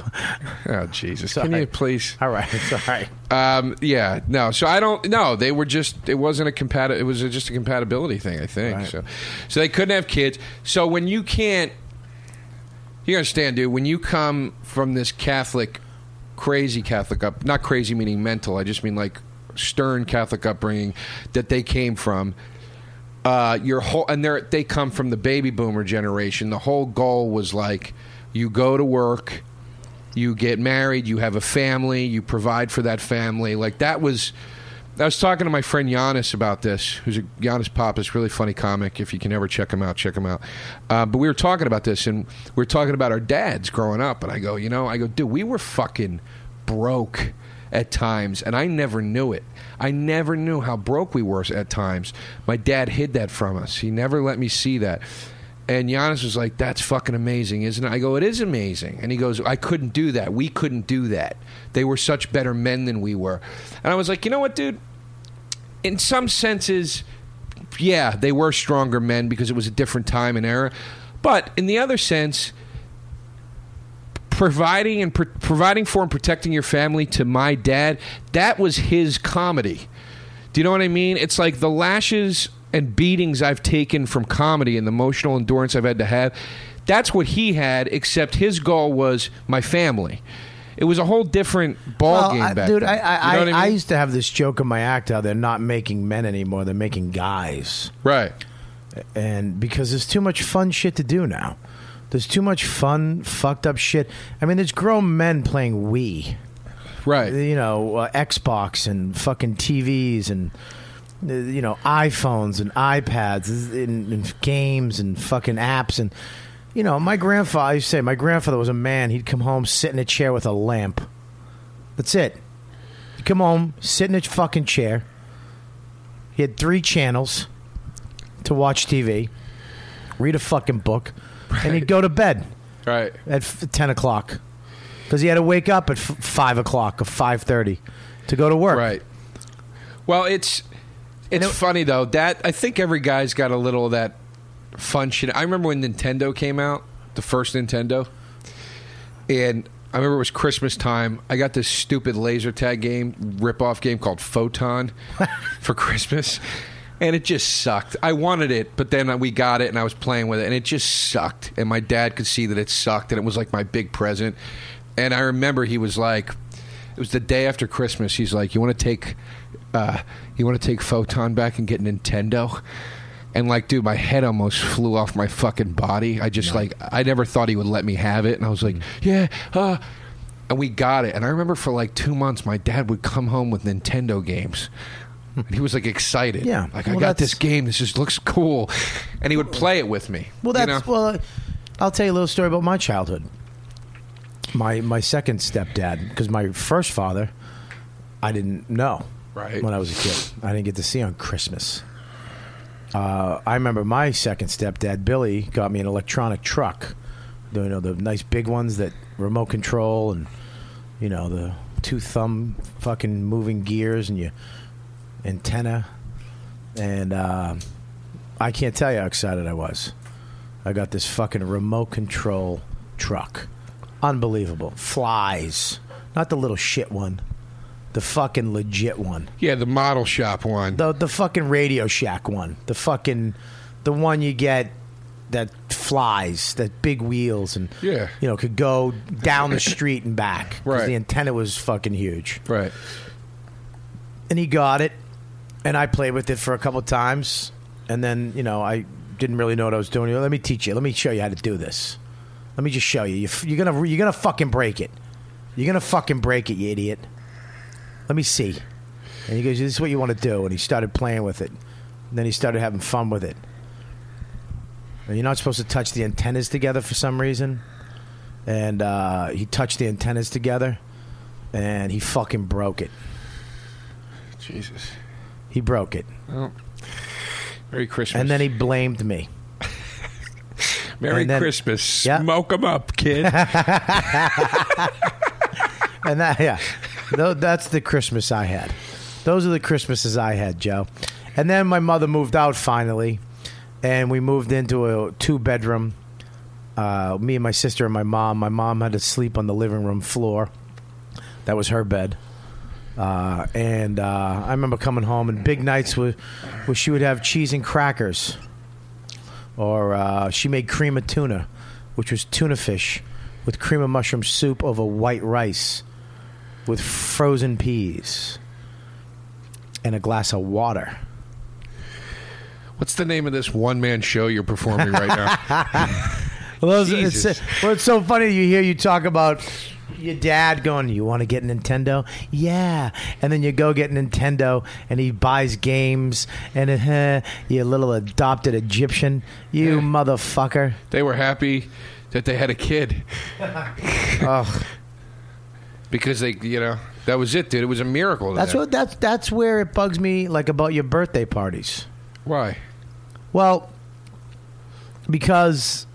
Oh Jesus! Can you please? All right, it's all right. Um, yeah, no. So I don't. No, they were just. It wasn't a compati- It was just a compatibility thing. I think Right. so. So they couldn't have kids. So when you can't, you understand, dude. When you come from this Catholic, crazy Catholic up, not crazy meaning mental. I just mean like stern Catholic upbringing that they came from. Uh, your whole and they they come from the baby boomer generation. The whole goal was like, you go to work, you get married, you have a family, you provide for that family. Like that was. I was talking to my friend Yannis about this, who's a Yannis Pappas, really funny comic. If you can ever check him out, check him out. Uh, but we were talking about this, and we were talking about our dads growing up. And I go, you know, I go, dude, we were fucking broke at times, and I never knew it. I never knew how broke we were at times. My dad hid that from us. He never let me see that. And Yannis was like, "That's fucking amazing, isn't it?" I go, "It is amazing." And he goes, "I couldn't do that. We couldn't do that. They were such better men than we were." And I was like, "You know what, dude? In some senses, yeah, they were stronger men because it was a different time and era. But in the other sense, providing and pr- providing for and protecting your family to my dad, that was his comedy. Do you know what I mean? It's like the lashes and beatings I've taken from comedy and the emotional endurance I've had to have. That's what he had, except his goal was my family. It was a whole different ball Well, game I- back dude, then. I You I, know what I, I mean? used to have this joke in my act how they're not making men anymore; they're making guys. right. and because there's too much fun shit to do now. There's too much fun, fucked up shit. I mean, there's grown men playing Wii, Right. you know, uh, Xbox and fucking TVs and you know iPhones and iPads and, and games and fucking apps and you know my grandfather. I used to say my grandfather was a man. He'd come home, sit in a chair with a lamp. That's it. He'd come home, sit in a fucking chair. He had three channels to watch TV, read a fucking book, and he'd go to bed [laughs] Right. at f- ten o'clock because he had to wake up at f- five o'clock or five thirty to go to work. Right. Well, it's it's it- funny though. That I think every guy's got a little of that fun shit. I remember when Nintendo came out, the first Nintendo, and I remember it was Christmas time. I got this stupid laser tag game, rip off game called Photon [laughs] for Christmas. And it just sucked. I wanted it, but then we got it and I was playing with it and it just sucked. And my dad could see that it sucked and it was like my big present. And I remember he was like, it was the day after Christmas. He's like, "You want to take, uh, you want to take Photon back and get Nintendo?" And like, dude, my head almost flew off my fucking body. I just like, I never thought he would let me have it, and I was like, "Yeah." Uh, and we got it. And I remember for like two months, my dad would come home with Nintendo games. And he was like excited. Yeah. Like, I Well, got that's- this game. This just looks cool. And he would play it with me. Well, you that's know? well. I'll tell you a little story about my childhood. My my second stepdad, because my first father, I didn't know. Right. when I was a kid. I didn't get to see on Christmas. Uh, I remember my second stepdad, Billy, got me an electronic truck. The, you know, the nice big ones that remote control and, you know, the two thumb fucking moving gears and your antenna. And uh, I can't tell you how excited I was. I got this fucking remote control truck. Unbelievable. Flies. Not the little shit one. The fucking legit one. Yeah, the model shop one. The the fucking Radio Shack one. The fucking the one you get that flies, that big wheels and Yeah. you know, could go down the street and back. Right. The antenna was fucking huge. right. And he got it and I played with it for a couple times and then, you know, I didn't really know what I was doing. Let me teach you. Let me show you how to do this. Let me just show you. you're gonna you're gonna fucking break it. You're gonna fucking break it, you idiot. Let me see. And he goes, "This is what you want to do." And he started playing with it. And then he started having fun with it. And you're not supposed to touch the antennas together for some reason. And uh, he touched the antennas together, and he fucking broke it. Jesus. He broke it, Well, Merry Christmas. and then he blamed me. [laughs] Merry then- Christmas. Yeah. Smoke 'em up, kid. [laughs] And that, yeah, That's the Christmas I had. Those are the Christmases I had, Joe. And then my mother moved out finally, and we moved into a two bedroom. Uh, me and my sister and my mom. My mom had to sleep on the living room floor. That was her bed. Uh, and uh, I remember coming home and big nights where, where she would have cheese and crackers, or uh, she made cream of tuna, which was tuna fish with cream of mushroom soup over white rice with frozen peas and a glass of water. What's the name of this one man show you're performing right now? [laughs] Well, those, it's, well, it's so funny you hear you talk about your dad going, "You want to get Nintendo? Yeah." And then you go get Nintendo, and he buys games, and uh, you little adopted Egyptian, you Yeah. motherfucker. they were happy that they had a kid [laughs] Ugh. Because they, you know, that was it, dude. It was a miracle. That's them. what that's that's where it bugs me, like about your birthday parties. Why? Well, because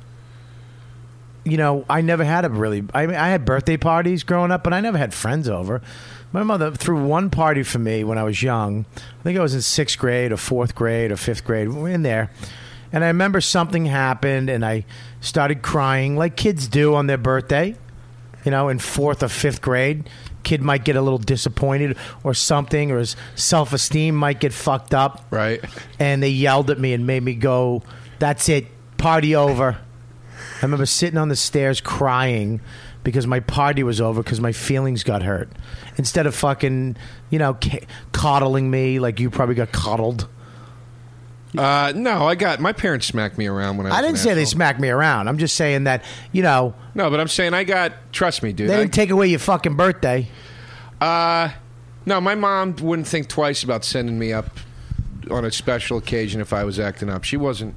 you know, I never had a really. I mean, I had birthday parties growing up, but I never had friends over. My mother threw one party for me when I was young. I think I was in sixth grade or fourth grade or fifth grade. We were in there, and I remember something happened, and I started crying like kids do on their birthday. You know, in fourth or fifth grade, kid might get a little disappointed or something, or his self esteem might get fucked up Right? and they yelled at me and made me go, "That's it, party over." I remember sitting on the stairs crying because my party was over because my feelings got hurt. Instead of fucking, you know, ca- coddling me like you probably got coddled. Uh, no, I got my parents smacked me around when I. Was I didn't say they smacked me around. I'm just saying that, you know, No, but I'm saying I got. Trust me, dude. they I- didn't take away your fucking birthday. Uh, no, my mom wouldn't think twice about sending me up on a special occasion if I was acting up. She wasn't.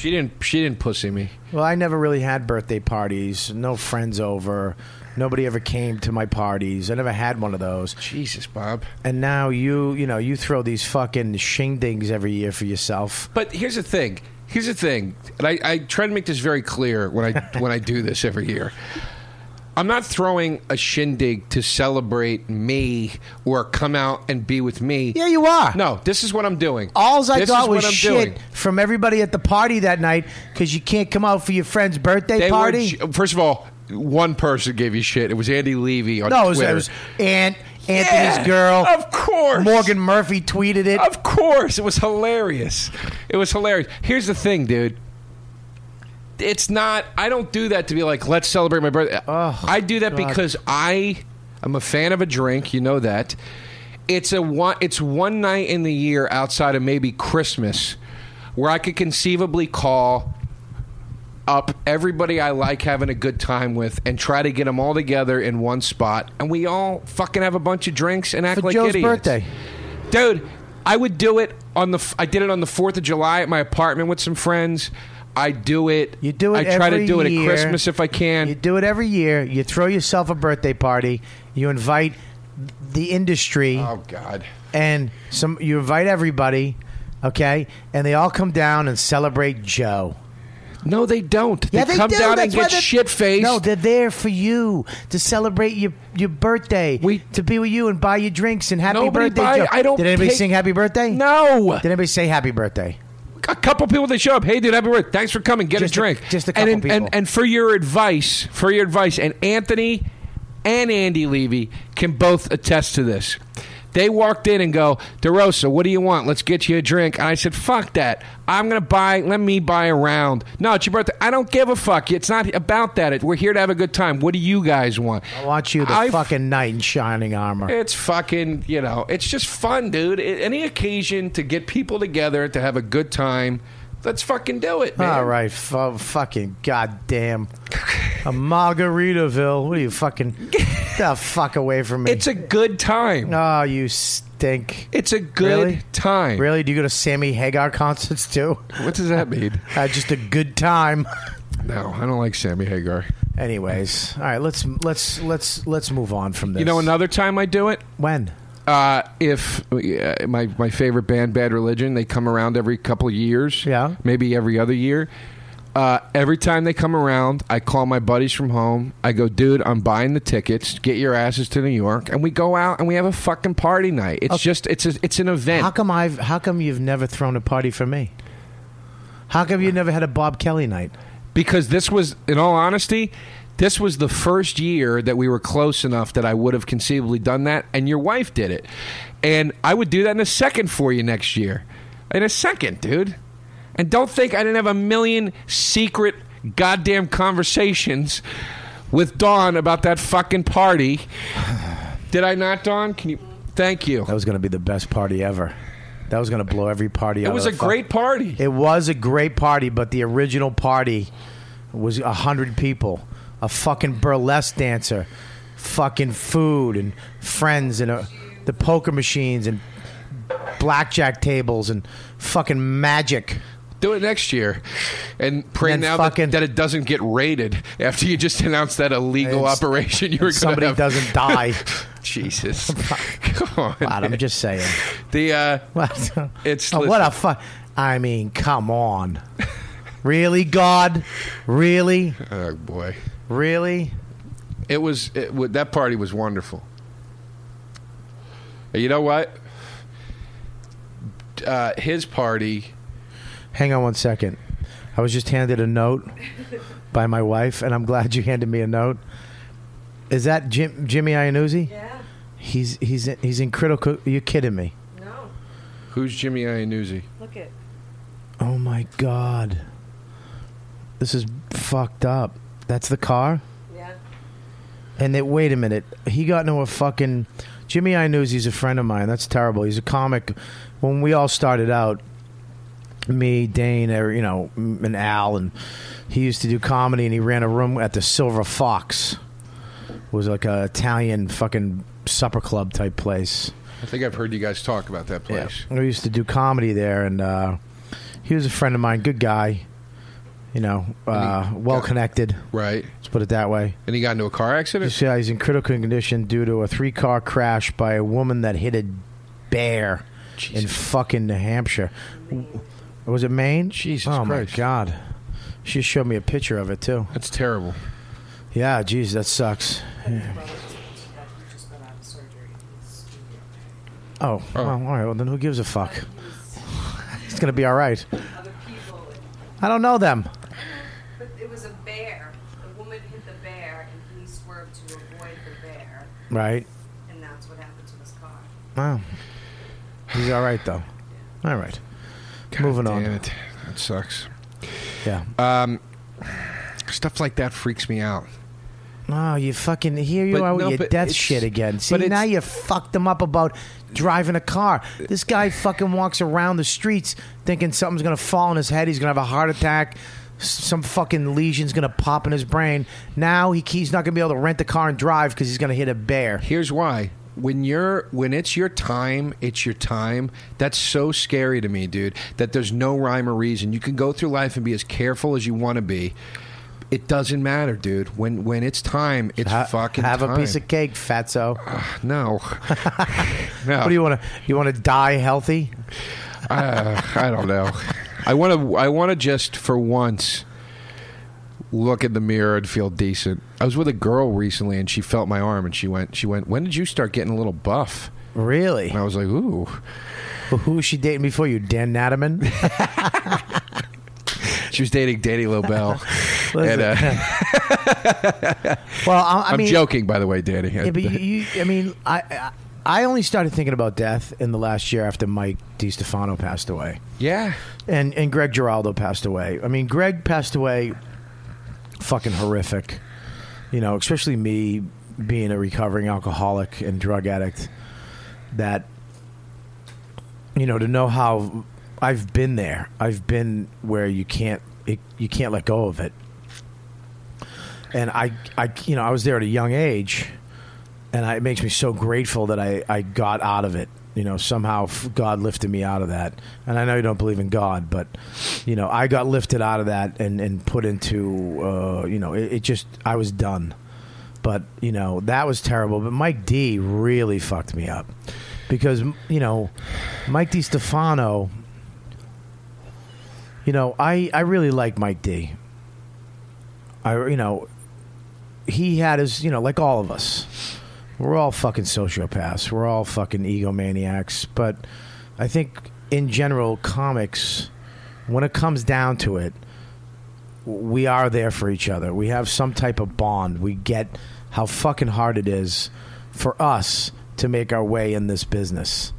She didn't. She didn't pussy me. Well, I never really had birthday parties. No friends over. Nobody ever came to my parties. I never had one of those. Jesus, Bob. And now you, you know, you throw these fucking shindigs every year for yourself. But here's the thing. Here's the thing, and I, I try to make this very clear when I [laughs] when I do this every year. I'm not throwing a shindig to celebrate me or come out and be with me. Yeah, you are. No, this is what I'm doing. Alls I This got was what I'm shit doing. from everybody at the party that night because you can't come out for your friend's birthday They were party. j- first of all, one person gave you shit. It was Andy Levy on no, it was, Twitter. it was Aunt Anthony's Yeah, girl. Of course. Morgan Murphy tweeted it. Of course. It was hilarious. It was hilarious. Here's the thing, dude. It's not I don't do that to be like, let's celebrate my birthday. Oh, I do that God. because I am a fan of a drink, you know that. It's a one it's one night in the year outside of maybe Christmas where I could conceivably call up everybody I like having a good time with and try to get them all together in one spot and we all fucking have a bunch of drinks and act for like Joe's idiots. birthday. Dude, I would do it on the. I did it on the Fourth of July at my apartment with some friends. I do it. You do it I try to do it year. at Christmas if I can. You do it every year. You throw yourself a birthday party. You invite the industry Oh God. and some you invite everybody, okay, and they all come down and celebrate Joe. No, they don't. Yeah, they, they come do. down and That's why get they're- shit faced. No, they're there for you to celebrate your your birthday, We- to be with you and buy you drinks and happy Nobody birthday. buy- Joe. I don't Did anybody pay- sing happy birthday? no. Did anybody say happy birthday? A couple people they show up. Hey, dude, happy birthday! Thanks for coming. Get Just a a- drink. just a couple and, and people. and for your advice, for your advice, and Anthony and Andy Levy can both attest to this. They walked in and go, DeRosa, what do you want? Let's get you a drink. And I said, fuck that. I'm going to buy, let me buy a round. No, it's your birthday. I don't give a fuck. It's not about that. We're here to have a good time. What do you guys want? I want you the I- fucking knight in shining armor. It's fucking, you know, it's just fun, dude. Any occasion to get people together to have a good time, let's fucking do it, man. All right, fu- fucking goddamn. A Margaritaville. What are you fucking. Get the fuck away from me. It's a good time. Oh, you stink. It's a good Really? time. Really? Do you go to Sammy Hagar concerts too? What does that mean? [laughs] Uh, just a good time. no, I don't like Sammy Hagar. Anyways, all right. Let's let's let's let's move on from this. You know, another time I do it. when? Uh, if uh, my my favorite band, Bad Religion, they come around every couple of years. Yeah. maybe every other year. Uh, every time they come around, I call my buddies from home. I go, dude, I'm buying the tickets. Get your asses to New York, and we go out and we have a fucking party night. It's just it's a, it's an event. How come I've? How come you've never thrown a party for me? How come you never had a Bob Kelly night? because this was, in all honesty, this was the first year that we were close enough that I would have conceivably done that, and your wife did it, and I would do that in a second for you next year, in a second, dude. And don't think I didn't have a million secret goddamn conversations with Dawn about that fucking party. [sighs] Did I not, Dawn? Can you? Thank you. That was going to be the best party ever. That was going to blow every party. It out was of a fuck- great party. It was a great party, but the original party was a hundred people, a fucking burlesque dancer, fucking food and friends and uh the poker machines and blackjack tables and fucking magic. Do it next year, and pray And then now fucking- that, that it doesn't get raided after you just announced that illegal It's- operation. You were Somebody gonna have. doesn't die. [laughs] Jesus, [laughs] come on. God, I'm just saying. the. Uh, What? It's- Oh, what a fuck. I mean, come on. Really, God? Really? oh boy, Really? it was it, wa- that party was wonderful. You know what? Uh, his party. Hang on one second. I was just handed a note by my wife, and I'm glad you handed me a note. Is that Jim, Jimmy Iannuzzi? Yeah. He's he's he's in critical. Are you kidding me? No. Who's Jimmy Iannuzzi? Look at. Oh my god, this is fucked up. That's the car. Yeah. And then wait a minute, he got into a fucking. Jimmy I knew he's a friend of mine. That's terrible. He's a comic. When we all started out, me, Dane, er, you know, and Al, and he used to do comedy, and he ran a room at the Silver Fox. It was like a Italian fucking supper club type place. I think I've heard you guys talk about that place. We used to do comedy there, and uh, he was a friend of mine. Good guy, you know, uh, well connected. Right. Let's put it that way. And he got into a car accident. Yeah, he's in critical condition due to a three car crash by a woman that hit a bear in fucking New Hampshire. Was it Maine? Jesus oh Christ. my god! She showed me a picture of it too. That's terrible. Yeah, geez, that sucks. Oh, Oh. well, all right. Well, then who gives a fuck? It's gonna be all right. I don't know them. But it was a bear. The woman hit the bear, and he swerved to avoid the bear, Right? and that's what happened to his car. Wow. He's all right though. All right. Moving on. It. That sucks. Yeah. Um, stuff like that freaks me out. Oh, you fucking here you But are with no, your death shit again. See, but now you fucked them up about driving a car. This guy fucking walks around the streets thinking something's gonna fall on his head. He's gonna have a heart attack. Some fucking lesion's gonna pop in his brain. Now he, he's not gonna be able to rent a car and drive because he's gonna hit a bear. Here's why. When you're when it's your time, it's your time. That's so scary to me, dude. That there's no rhyme or reason. You can go through life and be as careful as you want to be. It doesn't matter, dude. When when it's time, it's Ha- fucking have time. a piece of cake, fatso. no, [laughs] no. What do you want to? You want to die healthy? uh, I don't know. I want to. I want to just for once look in the mirror and feel decent. I was with a girl recently, and she felt my arm, and she went. She went. When did you start getting a little buff? Really? And I was like, ooh. Who was she dating before you? Dan Natterman? [laughs] She was dating Danny Lobel. [laughs] and, uh, [laughs] well, I, I I'm mean, joking, by the way, Danny. Yeah, but you, you, I mean, I, I I only started thinking about death in the last year after Mike DiStefano passed away, yeah. and and Greg Giraldo passed away. I mean, Greg passed away, fucking horrific. You know, especially me being a recovering alcoholic and drug addict. That you know to know how I've been there. I've been where you can't it, you can't let go of it. And I, I, you know, I was there at a young age, and I, it makes me so grateful that I, I got out of it. You know, somehow God lifted me out of that. And I know you don't believe in God, but you know, I got lifted out of that and and put into, uh, you know, it, it just I was done. But you know, that was terrible. But Mike D really fucked me up because you know, Mike DiStefano. You know, I I really like Mike D. I you know, he had his you know like all of us we're all fucking sociopaths. We're all fucking egomaniacs. But i think in general comics when it comes down to it we are there for each other. We have some type of bond. We get how fucking hard it is for us to make our way in this business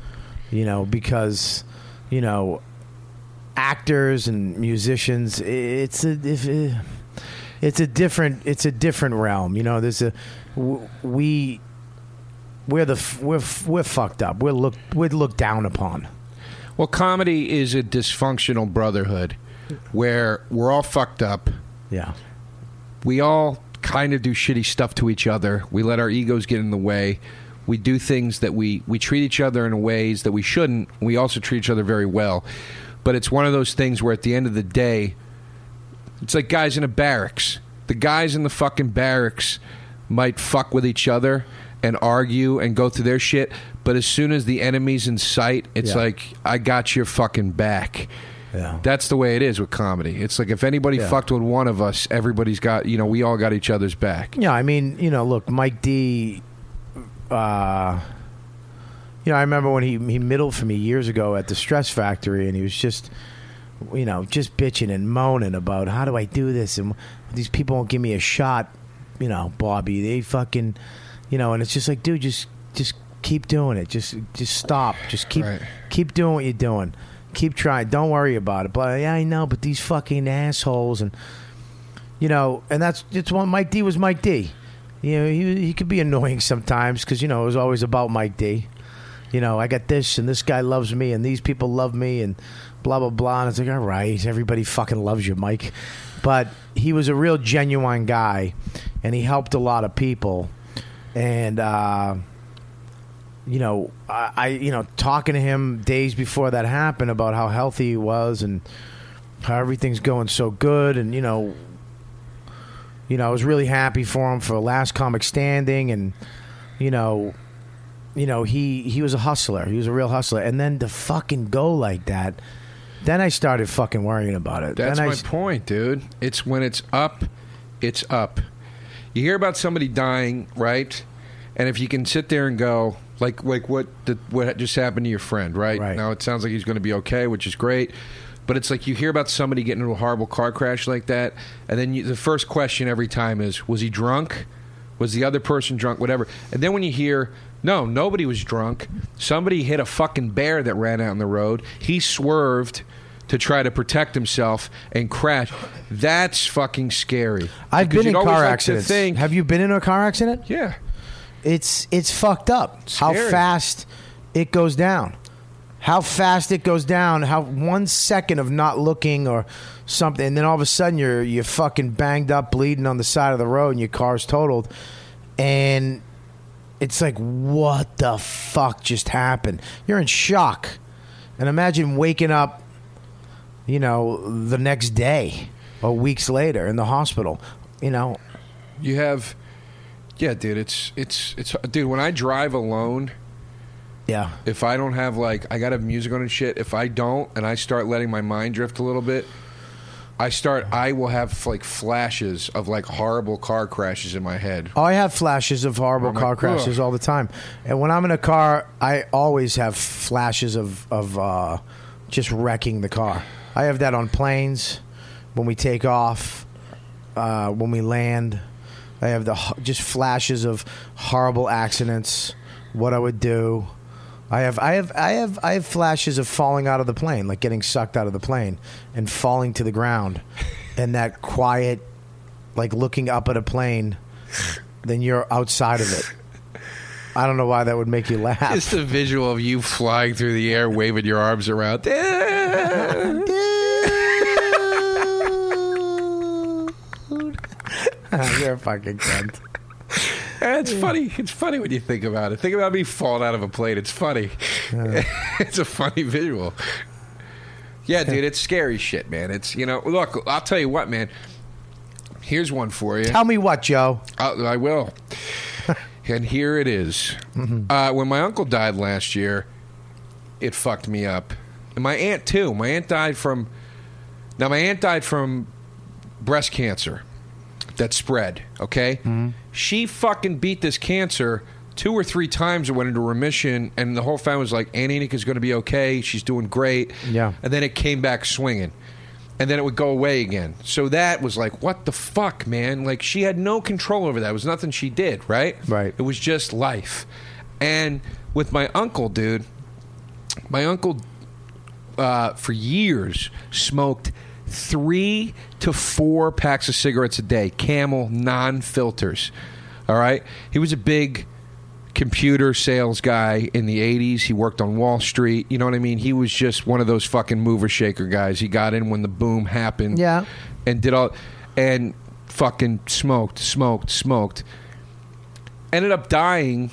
you know because you know actors and musicians it's a if, uh, it's a different it's a different realm. You know there's a we we're the f- we're f- we're fucked up we're looked we're looked down upon Well, comedy is a dysfunctional brotherhood where we're all fucked up. yeah We all kind of do shitty stuff to each other. We let our egos get in the way. We do things that we we treat each other in ways that we shouldn't. We also treat each other very well. But it's one of those things where at the end of the day, it's like guys in a barracks. The guys in the fucking barracks might fuck with each other and argue and go through their shit, but as soon as the enemy's in sight, it's Yeah. like I got your fucking back. yeah That's the way it is with comedy. It's like if anybody Yeah. fucked with one of us, everybody's got you know we all got each other's back. Yeah, I mean, you know, look, Mike D. Uh, you know, I remember when he he middled for me years ago at the Stress Factory, and he was just, you know, just bitching and moaning about how do I do this, and these people won't give me a shot. You know, Bobby, they fucking, you know, and it's just like, dude, just just keep doing it. Just just stop. Just keep Right. keep doing what you're doing. Keep trying. Don't worry about it. But yeah, I know. But these fucking assholes and you know, and that's it's one. Mike D was Mike D. You know, he he could be annoying sometimes because you know it was always about Mike D. You know, I got this and this guy loves me and these people love me and blah blah blah. And it's like, all right, everybody fucking loves you, Mike. But he was a real genuine guy, and he helped a lot of people. And uh, you know, I, I you know talking to him days before that happened about how healthy he was and how everything's going so good, and you know you know, I was really happy for him for last comic standing, and you know, you know, he he was a hustler. He was a real hustler, and then to fucking go like that, then I started fucking worrying about it. That's then my I, point, dude. It's when it's up, it's up. You hear about somebody dying, right? And if you can sit there and go, like, like what the, what just happened to your friend, right? Right. Now it sounds like he's going to be okay, which is great. But it's like you hear about somebody getting into a horrible car crash like that, and then you, the first question every time is, was he drunk? Was the other person drunk? Whatever. And then when you hear, no, nobody was drunk. Somebody hit a fucking bear that ran out in the road. He swerved to try to protect himself and crash. That's fucking scary. I've been in car like accidents. think- Have you been in a car accident? yeah. It's it's fucked up how fast it goes down. How fast it goes down. How one second of not looking or something, and then all of a sudden you're you're fucking banged up, bleeding on the side of the road, and your car's totaled, and it's like what the fuck just happened? You're in shock, and imagine waking up, you know, the next day or weeks later in the hospital. you know, You have, yeah, dude. It's it's it's dude. When I drive alone, yeah, if I don't have like I gotta have music on and shit. If I don't, and I start letting my mind drift a little bit, I start. I will have like flashes of like horrible car crashes in my head. Oh, I have flashes of horrible I'm car like, crashes all the time, and when I'm in a car, I always have flashes of of uh, just wrecking the car. I have that on planes when we take off, uh, when we land. I have the just flashes of horrible accidents. What I would do. I have I have I have I have flashes of falling out of the plane, like getting sucked out of the plane and falling to the ground, [laughs] and that quiet, like looking up at a plane then you're outside of it. I don't know why that would make you laugh. Just the visual of you flying through the air, waving your arms around. [laughs] [laughs] you're a fucking cunt. it's funny. It's funny when you think about it. Think about me falling out of a plane. It's funny. [laughs] it's a funny visual. Yeah, dude, it's scary shit, man. It's you know, look, I'll tell you what, man. Here's one for you. Tell me what, Joe. I, I will. [laughs] and here it is. Uh, when my uncle died last year, it fucked me up. And my aunt too. My aunt died from. Now my aunt died from breast cancer that spread. Okay, mm-hmm. she fucking beat this cancer two or three times. It went into remission, and the whole family was like, "Aunt Anika's going to be okay. She's doing great." Yeah. and then it came back swinging and then it would go away again. So that was like, what the fuck, man? Like she had no control over that. It was nothing she did, right? Right. It was just life. And with my uncle, dude, my uncle uh, for years smoked three to four packs of cigarettes a day, Camel non filters. All right, he was a big computer sales guy in the 80s. He worked on Wall Street. You know what I mean? He was just one of those fucking mover shaker guys. He got in when the boom happened. Yeah. And did all and fucking smoked, smoked, smoked. Ended up dying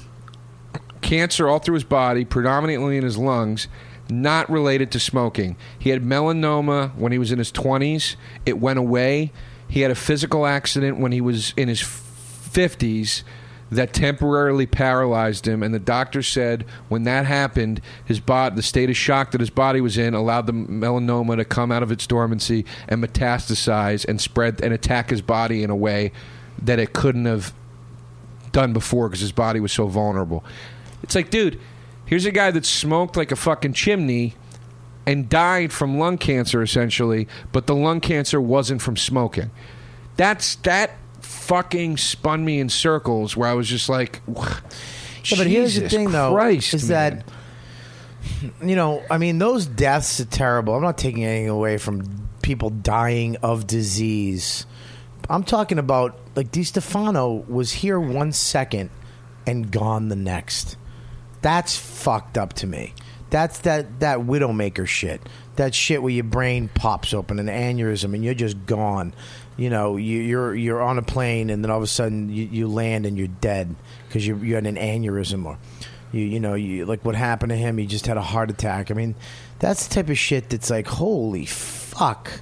cancer all through his body, predominantly in his lungs, not related to smoking. He had melanoma when he was in his 20s. It went away. He had a physical accident when he was in his 50s that temporarily paralyzed him and the doctor said when that happened his body the state of shock that his body was in allowed the melanoma to come out of its dormancy and metastasize and spread and attack his body in a way that it couldn't have done before because his body was so vulnerable. It's like, dude, here's a guy that smoked like a fucking chimney and died from lung cancer essentially, but the lung cancer wasn't from smoking. That's that fucking spun me in circles where I was just like, Yeah, but here's the thing, though, Christ, is man. that you know, I mean, those deaths are terrible. I'm not taking anything away from people dying of disease. I'm talking about like DiStefano was here one second and gone the next. That's fucked up to me. That's that that widowmaker shit. That shit where your brain pops open, an aneurysm, and you're just gone. You know, you, you're you're on a plane, and then all of a sudden you, you land and you're dead because you you had an aneurysm, or you you know you like what happened to him. He just had a heart attack. I mean, that's the type of shit that's like, holy fuck.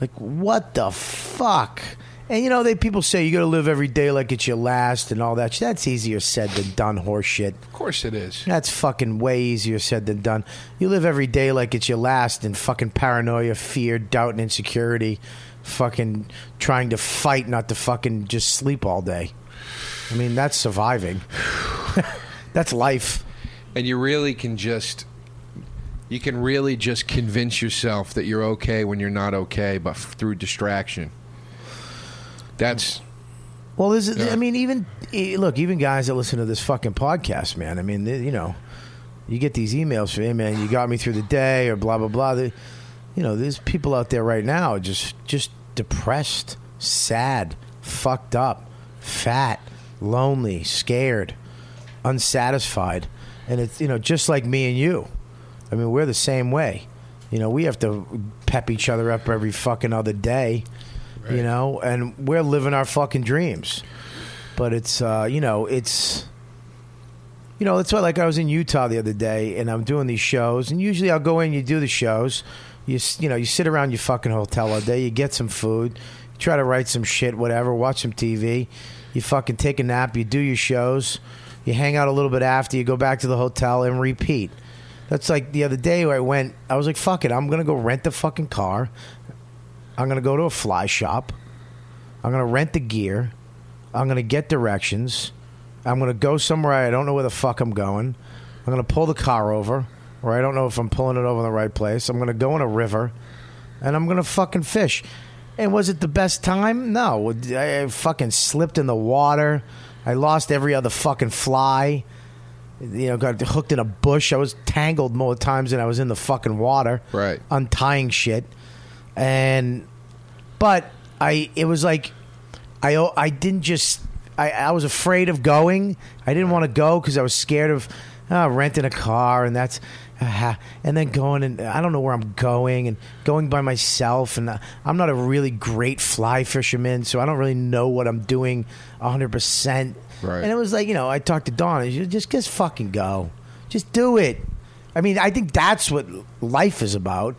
Like what the fuck? And you know, they people say you got to live every day like it's your last and all that. That's easier said than done. Horse shit. of course it is. That's fucking way easier said than done. You live every day like it's your last in fucking paranoia, fear, doubt, and insecurity. Fucking trying to fight not to fucking just sleep all day. I mean, that's surviving. [laughs] that's life. and you really can just you can really just convince yourself that you're okay when you're not okay but f- through distraction that's Well, there's, Yeah. I mean, even look, even guys that listen to this fucking podcast, man. I mean, they, you know, you get these emails from, hey, man, you got me through the day, or blah blah blah. They, you know, there's people out there right now just just depressed, sad, fucked up, fat, lonely, scared, unsatisfied, and it's you know just like me and you. I mean, we're the same way. You know, we have to pep each other up every fucking other day. You know, and we're living our fucking dreams. But it's uh, you know, it's you know, that's why like I was in Utah the other day and I'm doing these shows and usually I'll go in, you do the shows, You you know you sit around your fucking hotel all day. You get some food. You try to write some shit, whatever. Watch some TV. You fucking take a nap. You do your shows. You hang out a little bit after. You go back to the hotel and repeat. That's like the other day where I went. I was like, "Fuck it, I'm gonna go rent the fucking car. I'm gonna go to a fly shop. I'm gonna rent the gear. I'm gonna get directions. I'm gonna go somewhere I don't know where the fuck I'm going. I'm gonna pull the car over, or I don't know if I'm pulling it over in the right place. I'm gonna go in a river, and I'm gonna fucking fish. And was it the best time? No. I fucking slipped in the water. I lost every other fucking fly. You know, got hooked in a bush. I was tangled more times than I was in the fucking water. Right. Untying shit. And but I it was like I I didn't just I, I was afraid of going. I didn't want to go because I was scared of uh, renting a car and that's uh, and then going and I don't know where I'm going and going by myself and uh, I'm not a really great fly fisherman so I don't really know what I'm doing 100%. Right. And it was like, you know, I talked to Dawn and she just just fucking go. Just do it. I mean, I think that's what life is about.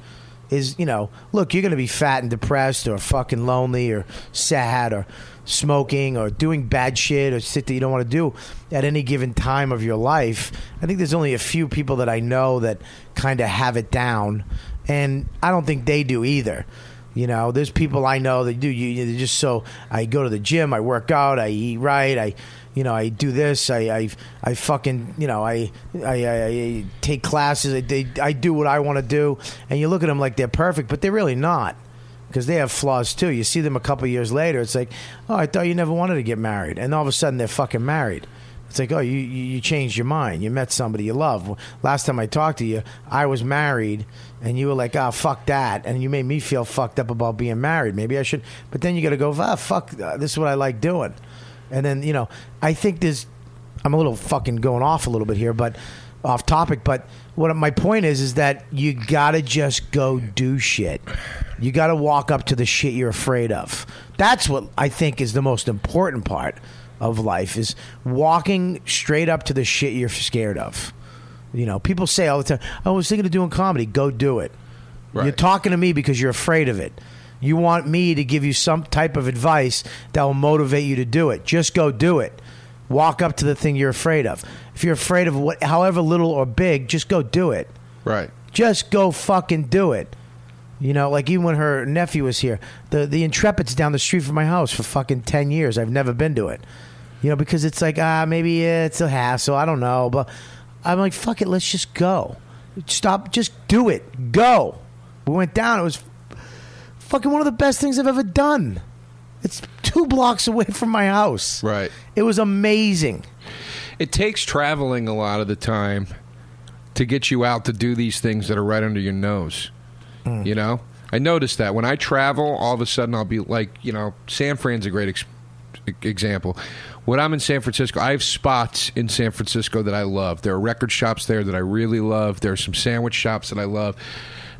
Is you know, look, you're going to be fat and depressed, or fucking lonely, or sad, or smoking, or doing bad shit, or shit that you don't want to do at any given time of your life. I think there's only a few people that I know that kind of have it down, and I don't think they do either. You know, there's people I know that do. You, you just so I go to the gym, I work out, I eat right, I, you know, I do this, I, I, I fucking, you know, I, I, I, I take classes, I, they, I do what I want to do, and you look at them like they're perfect, but they're really not, because they have flaws too. You see them a couple years later, it's like, oh, I thought you never wanted to get married, and all of a sudden they're fucking married. It's like, oh, you, you changed your mind. You met somebody you love. Last time I talked to you, I was married, and you were like, oh, fuck that. And you made me feel fucked up about being married. Maybe I should. But then you got to go, ah, fuck, uh, this is what I like doing. And then, you know, I think there's, I'm a little fucking going off a little bit here, but off topic. But what my point is, is that you got to just go do shit. You got to walk up to the shit you're afraid of. That's what I think is the most important part of life is walking straight up to the shit you're scared of. You know, people say all the time, "Oh, I was thinking of doing comedy." Go do it. You're talking to me because you're afraid of it. You want me to give you some type of advice that will motivate you to do it. Just go do it. Walk up to the thing you're afraid of. If you're afraid of what, however little or big, just go do it. Right. Just go fucking do it. You know, like even when her nephew was here, the the Intrepid's down the street from my house for fucking ten years. I've never been to it. You know, because it's like ah, maybe it's a hassle. I don't know, but I'm like, fuck it, let's just go. Stop, just do it. Go. We went down. It was fucking one of the best things I've ever done. It's two blocks away from my house. Right. It was amazing. It takes traveling a lot of the time to get you out to do these things that are right under your nose. Hmm. You know? I noticed that when I travel, all of a sudden I'll be like, you know, San Fran's a great ex- example. When I'm in San Francisco, I have spots in San Francisco that I love. There are record shops there that I really love. There are some sandwich shops that I love,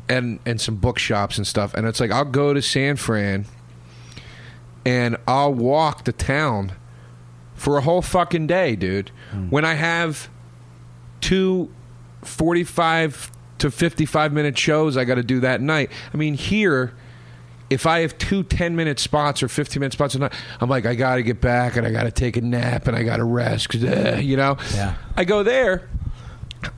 and and some bookshops and stuff. And it's like I'll go to San Fran, and I'll walk the town for a whole fucking day, dude. When I have two 45 to 55 minute shows I got to do that night. I mean, here, if I have two 10 minute spots or 15 minute spots a night, I'm like, I got to get back and I got to take a nap and I got to rest, 'cause, uh, you know? Yeah. I go there.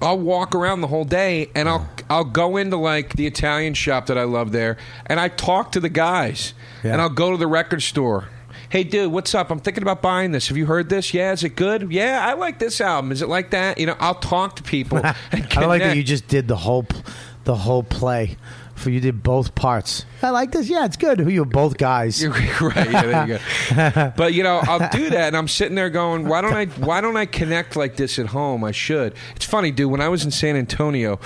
I'll walk around the whole day and I'll I'll go into like the Italian shop that I love there and I talk to the guys Yeah. and I'll go to the record store. Hey dude, what's up? I'm thinking about buying this. Have you heard this? Yeah, is it good? Yeah, I like this album. Is it like that? You know, I'll talk to people. [laughs] and I like that you just did the whole the whole play. For you did both parts. I like this. Yeah, it's good. Who you were both guys. You're [laughs] right. Yeah, there you go. [laughs] but you know, I'll do that, and I'm sitting there going, "Why don't I? Why don't I connect like this at home? I should." It's funny, dude. When I was in San Antonio,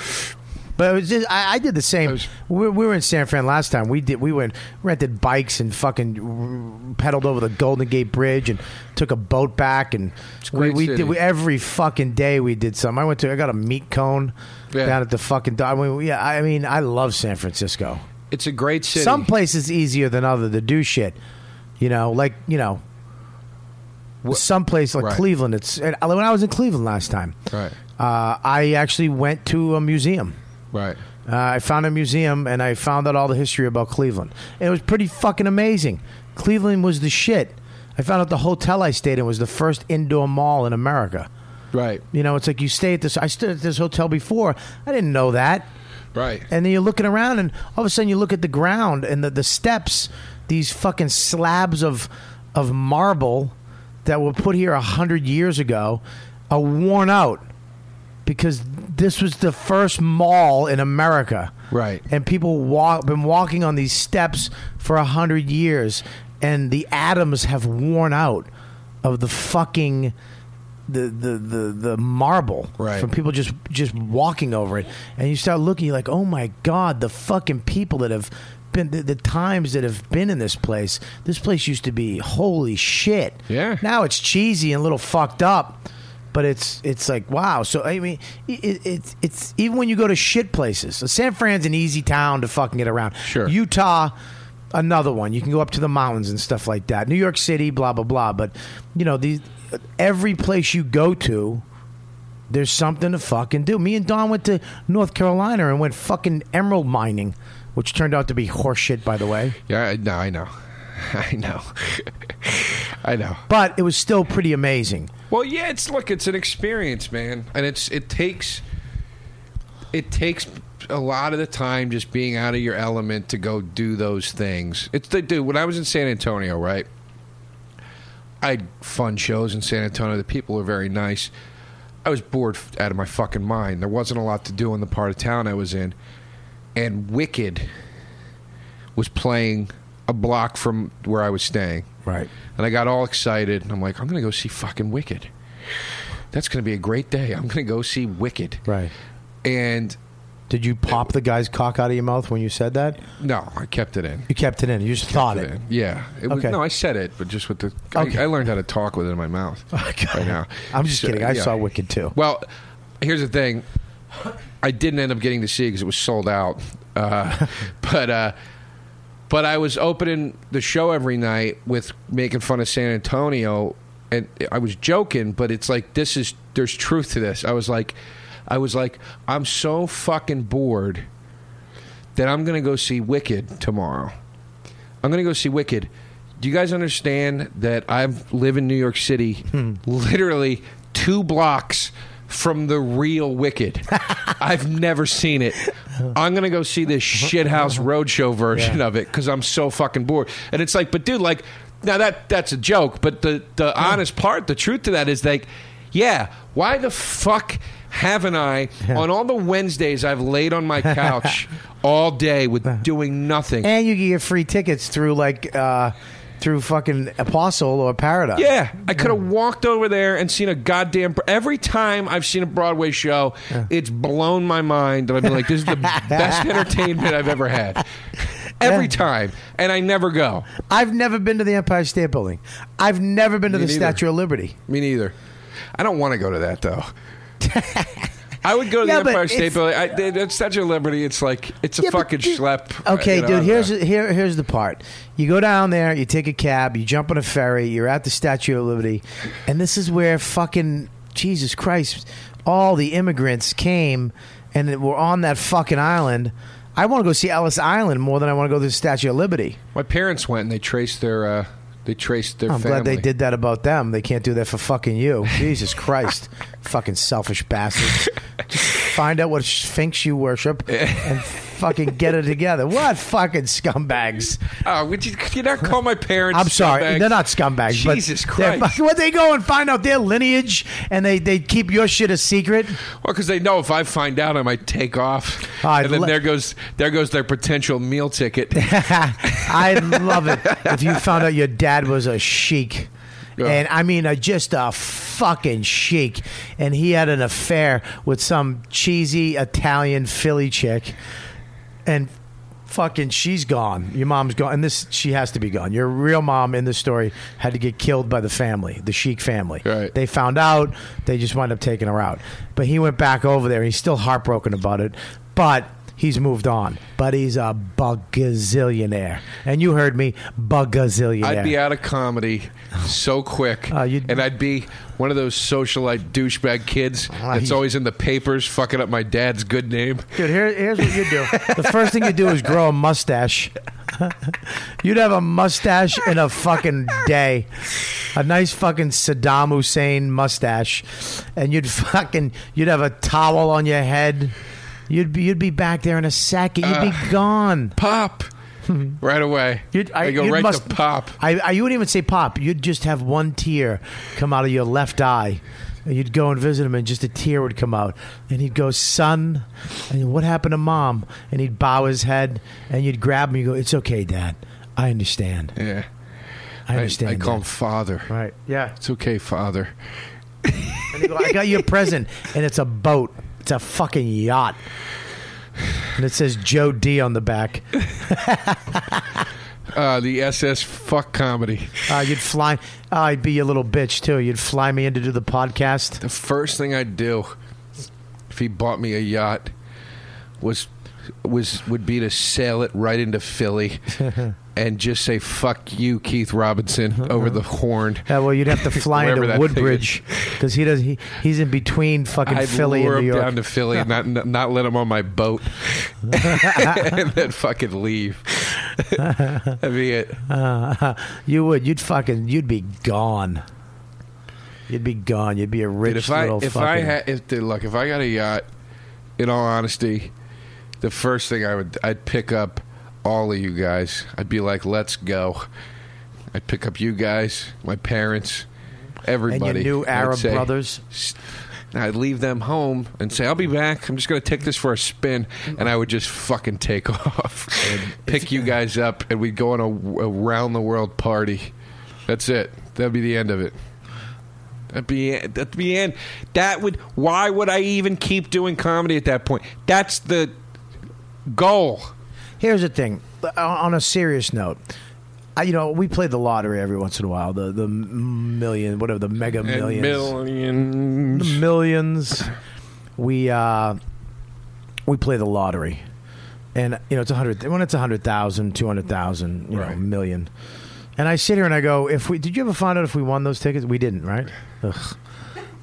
But it was just I, I did the same. Was- we, we were in San Fran last time. We did we went rented bikes and fucking pedaled over the Golden Gate Bridge and took a boat back and we, great we did we, every fucking day we did something. I went to I got a meat cone Yeah. down at the fucking. I mean, yeah, I mean I love San Francisco. it's a great city. Some places easier than other to do shit. You know, like you know. Some place like Right. Cleveland, it's when I was in Cleveland last time, Right. uh, I actually went to a museum. Right. Uh, I found a museum and I found out all the history about Cleveland. And it was pretty fucking amazing. Cleveland was the shit. I found out the hotel I stayed in was the first indoor mall in America. Right. You know, it's like you stay at this. I stayed at this hotel before. I didn't know that. Right. And then you're looking around, and all of a sudden you look at the ground and the, the steps, these fucking slabs of of marble that were put here a hundred years ago, are worn out because this was the first mall in America. Right. And people walk been walking on these steps for a hundred years, and the atoms have worn out of the fucking the the the, the marble Right. from people just just walking over it, and you start looking, you're like, oh my god, the fucking people that have been the, the times that have been in this place. This place used to be holy shit. Yeah. Now it's cheesy and a little fucked up. But it's it's like wow. So I mean, it, it's it's even when you go to shit places. So San Fran's an easy town to fucking get around. Sure. Utah, another one. You can go up to the mountains and stuff like that. New York City, blah blah blah. But you know these every place you go to, there's something to fucking do. Me and Don went to North Carolina and went fucking emerald mining, which turned out to be horseshit, by the way. Yeah, I know. I know. [laughs] I know. [laughs] I know. But it was still pretty amazing. Well, yeah, it's look, it's an experience, man, and it's it takes it takes a lot of the time just being out of your element to go do those things. It's the dude. When I was in San Antonio, right, I had fun shows in San Antonio. The people were very nice. I was bored out of my fucking mind. There wasn't a lot to do in the part of town I was in, and Wicked was playing a block from where I was staying. Right. And I got all excited. And I'm like, I'm going to go see fucking Wicked. That's going to be a great day. I'm going to go see Wicked. Right. And Did you pop the guy's cock out of your mouth when you said that? no, I kept it in. You kept it in. You just thought it. Yeah. It was, Okay. No, I said it, but just with the. Okay. I, I learned how to talk with it in my mouth [laughs] right now. I'm just So, kidding. I yeah. saw Wicked too. Well, here's the thing. I didn't end up getting to see because it was sold out. Uh, [laughs] but uh, but I was opening the show every night with making fun of San Antonio, and I was joking. But it's like this is there's truth to this. I was like, I was like, I'm so fucking bored that I'm gonna go see Wicked tomorrow. I'm gonna go see Wicked. Do you guys understand that I live in New York City, hmm. literally two blocks from the real Wicked? [laughs] I've never seen it. I'm gonna go see this uh-huh. shithouse uh-huh. roadshow version Yeah. of it because I'm so fucking bored. And it's like, but dude, like, now that that's a joke, but the the honest part, the truth to that is like, yeah, why the fuck haven't I on all the Wednesdays I've laid on my couch [laughs] all day with uh-huh. doing nothing? And you can get free tickets through like uh, through fucking Apostle or Paradise. Yeah, I could have mm. walked over there and seen a goddamn. Every time I've seen a Broadway show, it's blown my mind that I've been like, "This is the [laughs] best entertainment I've ever had." [laughs] Every Yeah. time, and I never go. I've never been to the Empire State Building. I've never been to Me the neither. Statue of Liberty. Me neither. I don't want to go to that though. [laughs] I would go to Yeah, the Empire State Building. I, the- the Statue of Liberty. It's like it's a Yeah, fucking dude- schlep. Okay, you know, dude. Here's uh, here here's the part. You go down there, you take a cab, you jump on a ferry, you're at the Statue of Liberty, and this is where fucking Jesus Christ, all the immigrants came and were on that fucking island. I want to go see Ellis Island more than I want to go to the Statue of Liberty. my parents went and they traced their. Uh, they traced their. I'm family. glad they did that about them. They can't do that for fucking you. Jesus Christ. [laughs] fucking selfish bastards. Just find out what sphinx you worship and fucking get it together. What fucking scumbags. Oh, would you, could you not call my parents? I'm sorry. scumbags? They're not scumbags. Jesus but Christ. fucking- When they go and find out their lineage and they, they keep your shit a secret. Well, because they know if I find out, I might take off, I'd and then lo- there goes there goes their potential meal ticket. [laughs] I'd love it if you found out your dad was a sheik. Yeah. And I mean, a, just a fucking sheik. And he had an affair with some cheesy Italian Philly chick. And fucking, she's gone. Your mom's gone. And this, she has to be gone. Your real mom in this story had to get killed by the family, the sheik family. Right. They found out. They just wound up taking her out. But he went back over there. He's still heartbroken about it. But he's moved on, but he's a bugazillionaire. And you heard me, bugazillionaire. I'd be out of comedy so quick, Uh, you'd- and I'd be one of those socialite douchebag kids Ah, that's always in the papers, fucking up my dad's good name. Dude, here, here's what you do. The first thing you do is grow a mustache. [laughs] You'd have a mustache in a fucking day. A nice fucking Saddam Hussein mustache. And you'd fucking you'd have a towel on your head. You'd be you'd be back there in a second. You'd be uh, gone. Pop, [laughs] right away. You'd, I, go you'd right must- to pop. I, I you wouldn't even say pop. You'd just have one tear come out of your left eye. And you'd go and visit him, and just a tear would come out. And he'd go, "Son," and what happened to mom? And he'd bow his head, and you'd grab him. You go, "It's okay, Dad. I understand. Yeah, I understand." I, call him father. right. Yeah. It's okay, father. Go, "I got you a present, and it's a boat. It's a fucking yacht." And it says Joe D on the back. [laughs] Uh, the SS fuck comedy. Uh, you'd fly. Uh, I'd be a little bitch too. You'd fly me in to do the podcast. The first thing I'd do if he bought me a yacht was was would be to sail it right into Philly [laughs] and just say "fuck you, Keith Robinson" uh-huh. over the horn. Yeah, well, you'd have to [laughs] fly into Woodbridge because he does. He, he's in between fucking I'd Philly lure and New York. down to Philly and not not- let him on my boat, [laughs] [laughs] and then fucking leave. That'd be it. you would. You'd fucking. You'd be gone. You'd be gone. You'd be a rich Dude, if I little if fucking. I had if look if I got a yacht, in all honesty, the first thing I would I'd pick up all of you guys. I'd be like, let's go. I'd pick up you guys, my parents, everybody. new I'd Arab say- brothers? I'd leave them home and say, I'll be back. I'm just going to take this for a spin. And I would just fucking take [laughs] off. Pick you guys up, and we'd go on a, a round the world party. That's it. That'd be the end of it. That'd be that'd be the end. That would. Why would I even keep doing comedy at that point? That's the goal. Here's the thing. On a serious note, I, you know, we play the lottery every once in a while. The the million, whatever, the mega millions. millions. the millions. We uh, we play the lottery, and you know it's a hundred. When it's a hundred thousand, two hundred thousand, you know, Right. million. And I sit here and I go, if we did you ever find out if we won those tickets? We didn't, right? Ugh.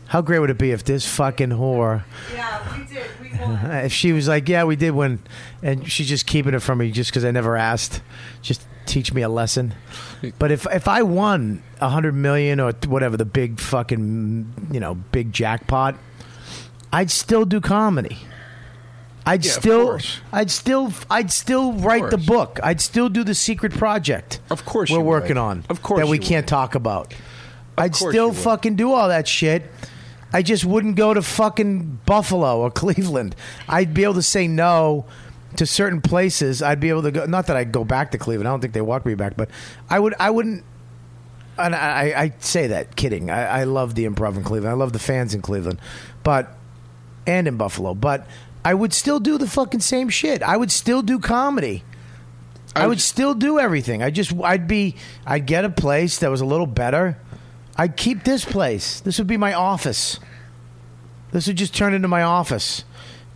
How great would it be if this fucking whore, Yeah, we did. We [laughs] won. if she was like, yeah, we did win, and she's just keeping it from me just because I never asked, just teach me a lesson. But if if I won a hundred million or whatever the big fucking you know big jackpot, I'd still do comedy. I'd Yeah, of still, course. I'd still, I'd still write the book. I'd still do the secret project. Of course we're you working would. on. Of course that we can't would. talk about. I'd still fucking do all that shit. I just wouldn't go to fucking Buffalo or Cleveland. I'd be able to say no to certain places. I'd be able to go. Not that I'd go back to Cleveland. I don't think they walk me back, but I would. I wouldn't. And I, I say that kidding. I, I love the improv in Cleveland. I love the fans in Cleveland, but and in Buffalo. But I would still do the fucking same shit. I would still do comedy. I, I would would- still do everything. I just I'd be I'd get a place that was a little better. I'd keep this place. This would be my office. This would just turn into my office.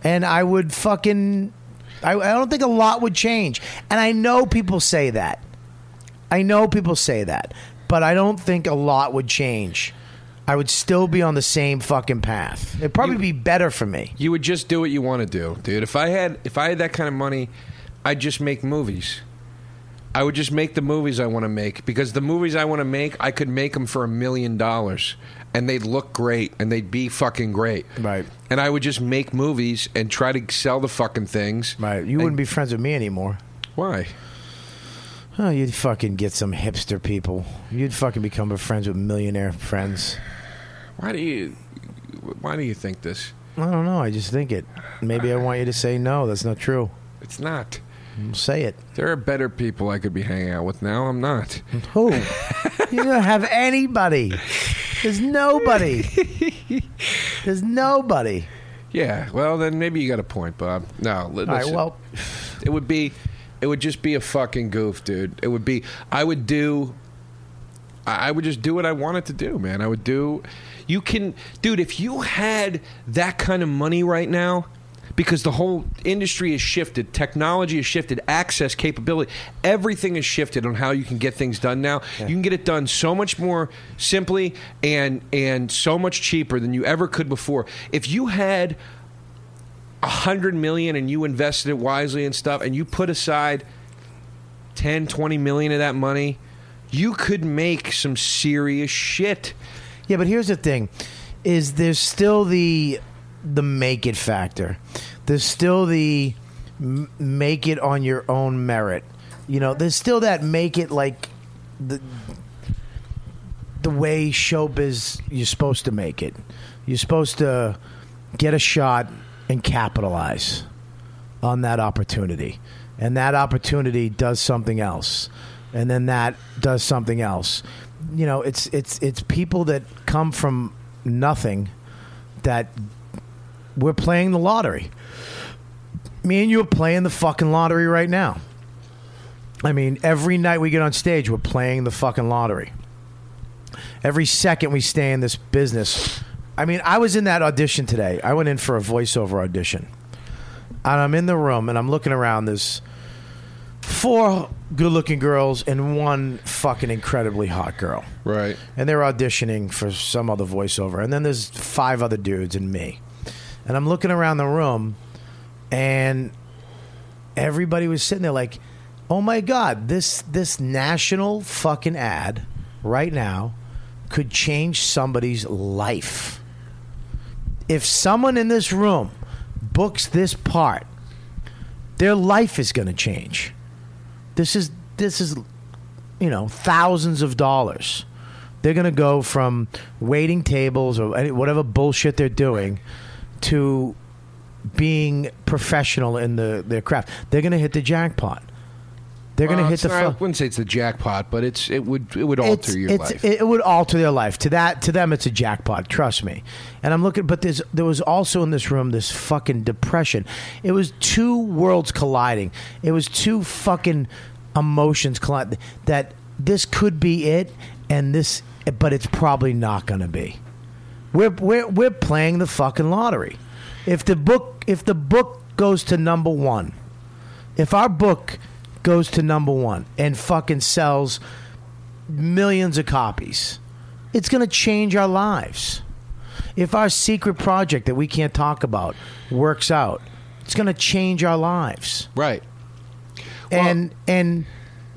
And I would fucking I, I don't think a lot would change. And I know people say that. I know people say that. But I don't think a lot would change. I would still be on the same fucking path. It'd probably be better for me. You would just do what you want to do, dude. If I had if I had that kind of money, I'd just make movies. I would just make the movies I want to make because the movies I want to make, I could make them for a million dollars and they'd look great and they'd be fucking great. Right. And I would just make movies and try to sell the fucking things. Right. You wouldn't be friends with me anymore. Why? Oh, you'd fucking get some hipster people. You'd fucking become friends with millionaire friends. Why do you why do you think this? I don't know. I just think it. Maybe I want you to say no. That's not true. It's not. Say it. There are better people I could be hanging out with now. I'm not. Who? you don't have anybody. There's nobody. There's nobody. Yeah, well then maybe you got a point, Bob. No, li- All right. Well, It would be, it would just be a fucking goof, dude. It would be. I would do. I would just do what I wanted to do, man. I would do. You can, dude. If you had that kind of money right now, because the whole industry has shifted, technology has shifted, access, capability, everything has shifted on how you can get things done now. You can get it done so much more simply and and so much cheaper than you ever could before. If you had a hundred million and you invested it wisely and stuff, and you put aside 10, 20 million of that money, you could make some serious shit. Yeah, but here's the thing: is there's still the the make it factor. There's still the m- make it on your own merit. You know, there's still that make it like the the way showbiz you're supposed to make it. You're supposed to get a shot and capitalize on that opportunity. And that opportunity does something else. And then that does something else. You know, it's it's it's people that come from nothing that we're playing the lottery. Me and you are playing the fucking lottery right now. I mean, every night we get on stage, we're playing the fucking lottery. Every second we stay in this business. I mean, I was in that audition today. I went in for a voiceover audition. And I'm in the room and I'm looking around. There's four good looking girls and one fucking incredibly hot girl. Right. And they're auditioning for some other voiceover. And then there's five other dudes and me. And I'm looking around the room and everybody was sitting there like, "Oh my god, this this national fucking ad right now could change somebody's life. If someone in this room books this part, their life is going to change. This is this is you know, thousands of dollars. They're going to go from waiting tables or whatever bullshit they're doing to being professional in the their craft. They're going to hit the jackpot. They're going to Well, hit the. not- I wouldn't say it's the jackpot, but it's it would it would alter it's, your it's- life. It would alter their life. To that, to them, it's a jackpot. Trust me. And I'm looking, but there's there was also in this room this fucking depression. It was two worlds colliding. It was two fucking emotions colliding. That this could be it, and this, but it's probably not going to be. We're we're we're playing the fucking lottery. If the book if the book goes to number one, if our book goes to number one and fucking sells millions of copies, it's going to change our lives. If our secret project that we can't talk about works out, it's going to change our lives. right. and and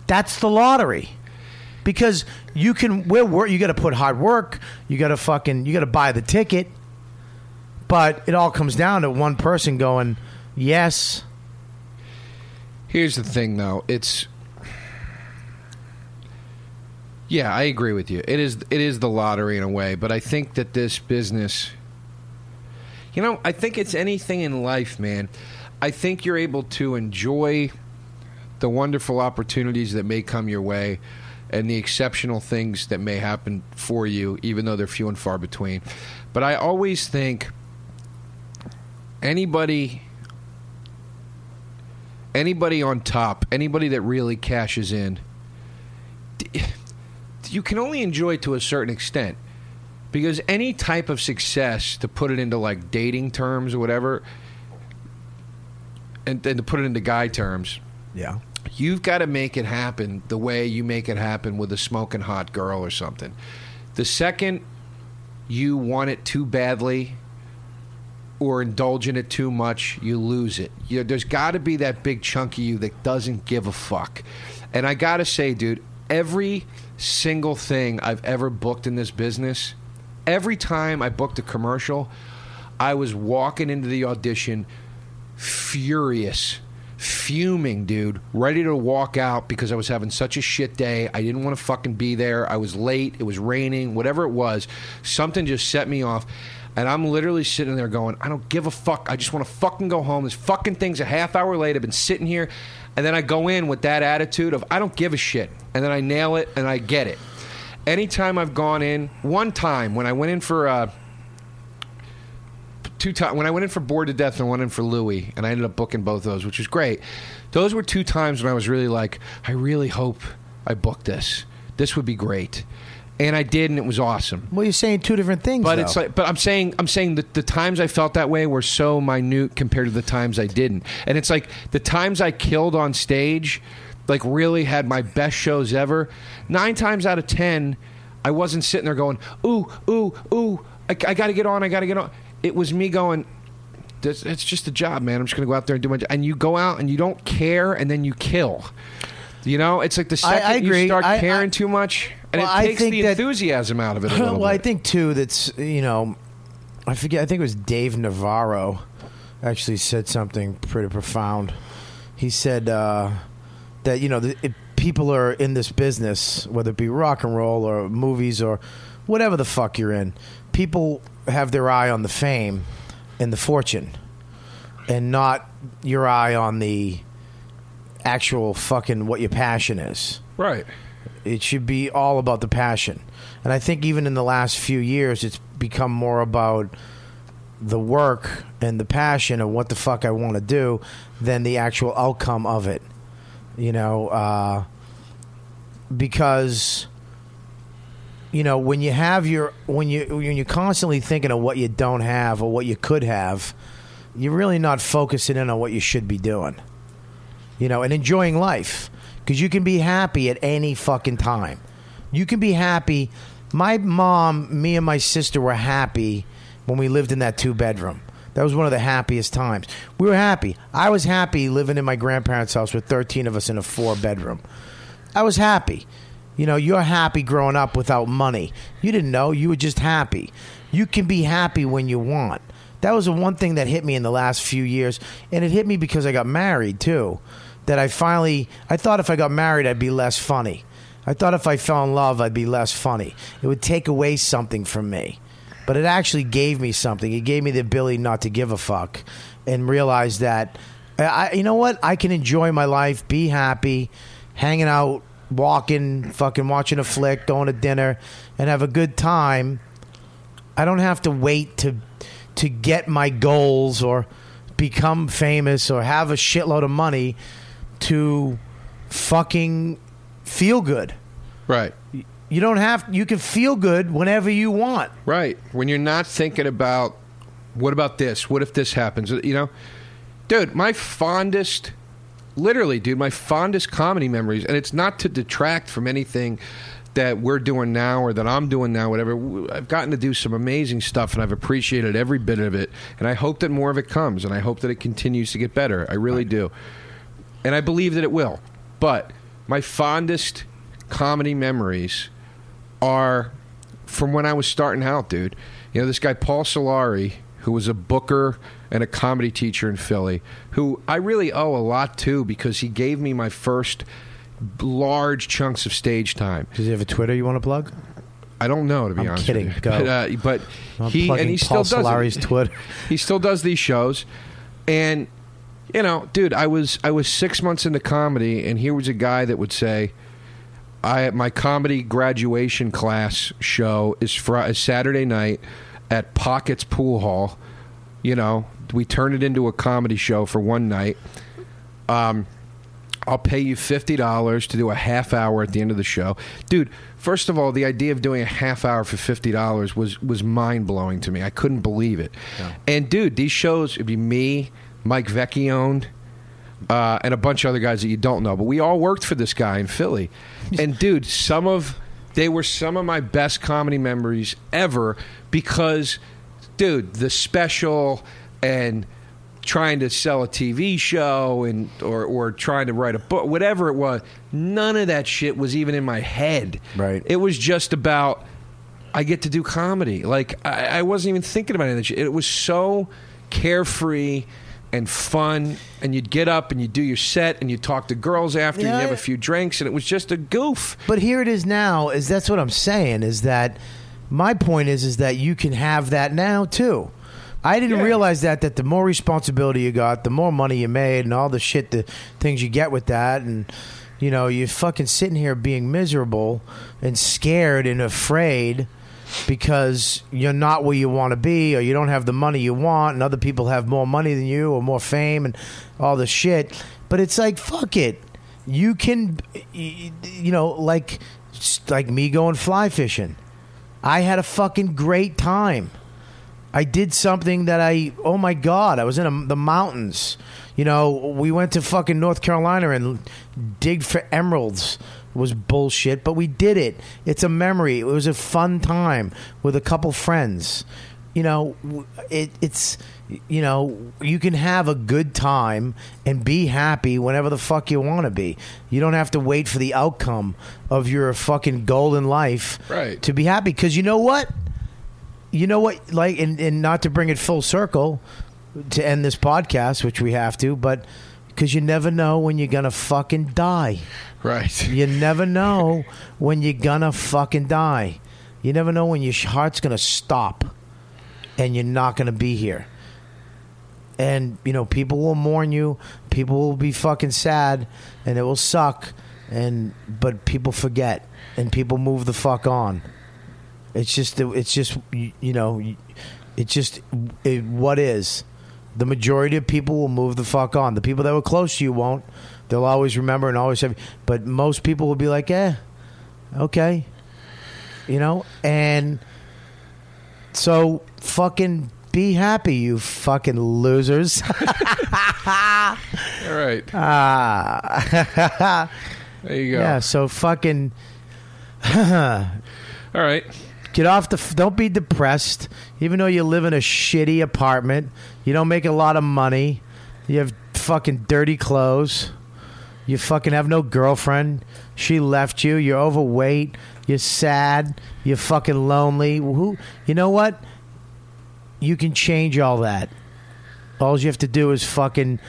that's the lottery. Because you can we're wor- you got to put hard work, you got to fucking you got to buy the ticket. But it all comes down to one person going, "Yes, Here's the thing, though. It's yeah, I agree with you. It is it is the lottery in a way, but I think that this business, you know, I think it's anything in life, man. I think you're able to enjoy the wonderful opportunities that may come your way and the exceptional things that may happen for you, even though they're few and far between. But I always think anybody anybody on top, anybody that really cashes in, you can only enjoy to a certain extent. Because any type of success, to put it into like dating terms or whatever, and, and to put it into guy terms, yeah, you've got to make it happen the way you make it happen with a smoking hot girl or something. The second you want it too badly or indulge in it too much, you lose it. You know, there's got to be that big chunk of you that doesn't give a fuck. And I got to say, dude, every single thing I've ever booked in this business, every time I booked a commercial, I was walking into the audition furious, fuming, dude, ready to walk out because I was having such a shit day. I didn't want to fucking be there. I was late. It was raining. Whatever it was, something just set me off. And I'm literally sitting there going, I don't give a fuck. I just want to fucking go home. This fucking thing's a half hour late. I've been sitting here. And then I go in with that attitude of, I don't give a shit. And then I nail it and I get it. Anytime I've gone in, one time when I went in for, uh, two times when I went in for Bored to Death and went in for Louie, and I ended up booking both those, which was great. Those were two times when I was really like, I really hope I book this. This would be great. and I did, and it was awesome. Well, you're saying two different things. But though. it's like, but I'm saying, I'm saying that the times I felt that way were so minute compared to the times I didn't. And it's like the times I killed on stage, like really had my best shows ever. Nine times out of ten, I wasn't sitting there going, "Ooh, ooh, ooh, I, I got to get on, I got to get on." It was me going. "This- It's just a job, man. I'm just going to go out there and do my job. And you go out and you don't care, and then you kill. You know, it's like the second I agree. you start I- caring I- too much, and Well, it I takes think the that- enthusiasm out of it a [laughs] little bit. well, I think too that's you know, I forget. I think it was Dave Navarro actually said something pretty profound. He said uh, that you know the, if people are in this business, whether it be rock and roll or movies or whatever the fuck you're in, people have their eye on the fame and the fortune, and not your eye on the actual fucking what your passion is. right. It should be all about the passion. And I think even in the last few years, it's become more about the work and the passion of what the fuck I want to do than the actual outcome of it. You know, uh, because you know when you have your when you when you're constantly thinking of what you don't have or what you could have, you're really not focusing in on what you should be doing you know, and enjoying life because you can be happy at any fucking time. You can be happy. My mom, me, and my sister were happy when we lived in that two bedroom. That was one of the happiest times. We were happy. I was happy living in my grandparents' house with 13 of us in a four bedroom. I was happy. You know, you're happy growing up without money. You didn't know. You were just happy. You can be happy when you want. That was the one thing that hit me in the last few years. And it hit me because I got married, too. That I finally, I thought if I got married, I'd be less funny. I thought if I fell in love, I'd be less funny. It would take away something from me. But it actually gave me something. It gave me the ability not to give a fuck and realize that, I, you know what? I can enjoy my life, be happy, hanging out, walking, fucking watching a flick, going to dinner, and have a good time. I don't have to wait to to get my goals or become famous or have a shitload of money to fucking feel good. Right. You don't have you can feel good whenever you want. Right. When you're not thinking about what about this? What if this happens? You know, dude, my fondest, literally, dude, my fondest comedy memories, and it's not to detract from anything that we're doing now or that I'm doing now, whatever. I've gotten to do some amazing stuff, and I've appreciated every bit of it. And I hope that more of it comes, and I hope that it continues to get better. I really do. And I believe that it will. But my fondest comedy memories are from when I was starting out, dude. You know, this guy Paul Solari, who was a booker and a comedy teacher in Philly, who I really owe a lot to because he gave me my first large chunks of stage time. Does he have a Twitter you want to plug? I don't know to be I'm honest. kidding. Go. But, uh, but I'm he and he Paul still does Solari's. Twitter. [laughs] he still does these shows, and you know, dude, I was I was six months into comedy, and here was a guy that would say, "I my comedy graduation class show is fr- is Saturday night at Pockets Pool Hall. You know, we turn it into a comedy show for one night. Um, I'll pay you fifty dollars to do a half hour at the end of the show, dude. First of all, the idea of doing a half hour for fifty dollars was was mind blowing to me. I couldn't believe it. And dude, these shows it'd be me, Mike Vecchione, uh, and a bunch of other guys that you don't know, but we all worked for this guy in Philly. [laughs] And dude, some of they were some of my best comedy memories ever because, dude, the special and trying to sell a TV show and or or trying to write a book, whatever it was, none of that shit was even in my head. Right. It was just about I get to do comedy. Like I, I wasn't even thinking about any of that shit. It was so carefree and fun. And you'd get up and you'd do your set and you'd talk to girls after and you'd have a few drinks and it was just a goof. But here it is now. Is that's what I'm saying? Is that my point is is that you can have that now too. I didn't Yeah. realize that that the more responsibility you got, the more money you made, and all the shit, the things you get with that, and you know, you're fucking sitting here being miserable and scared and afraid because you're not where you want to be, or you don't have the money you want, and other people have more money than you or more fame and all this shit. But it's like fuck it, you can, you know, like like me going fly fishing. I had a fucking great time. I did something that I oh my god, I was in a, the mountains. You know, we went to fucking North Carolina and digged for emeralds. It was bullshit, but we did it. It's a memory. It was a fun time with a couple friends. You know, it, it's you know, you can have a good time and be happy whenever the fuck you want to be. You don't have to wait for the outcome of your fucking golden life Right. to be happy because you know what? You know what like and, and not to bring it full circle to end this podcast which we have to but because you never know when you're gonna fucking die. Right. you never know when you're gonna fucking die. You never know when your heart's gonna stop and you're not gonna be here. And you know people will mourn you people will be fucking sad and it will suck and but people forget and people move the fuck on it's just it's just you you know it's just it, what is? The majority of people will move the fuck on. The people that were close to you won't. They'll always remember and always have but most people will be like eh okay. You know? And so fucking be happy you fucking losers. [laughs] All right. ah. [laughs] There you go. yeah so fucking [laughs] All right. Get off the. f- Don't be depressed. Even though you live in a shitty apartment, you don't make a lot of money. You have fucking dirty clothes. You fucking have no girlfriend. She left you. You're overweight. You're sad. You're fucking lonely. Who? You know what? You can change all that. All you have to do is fucking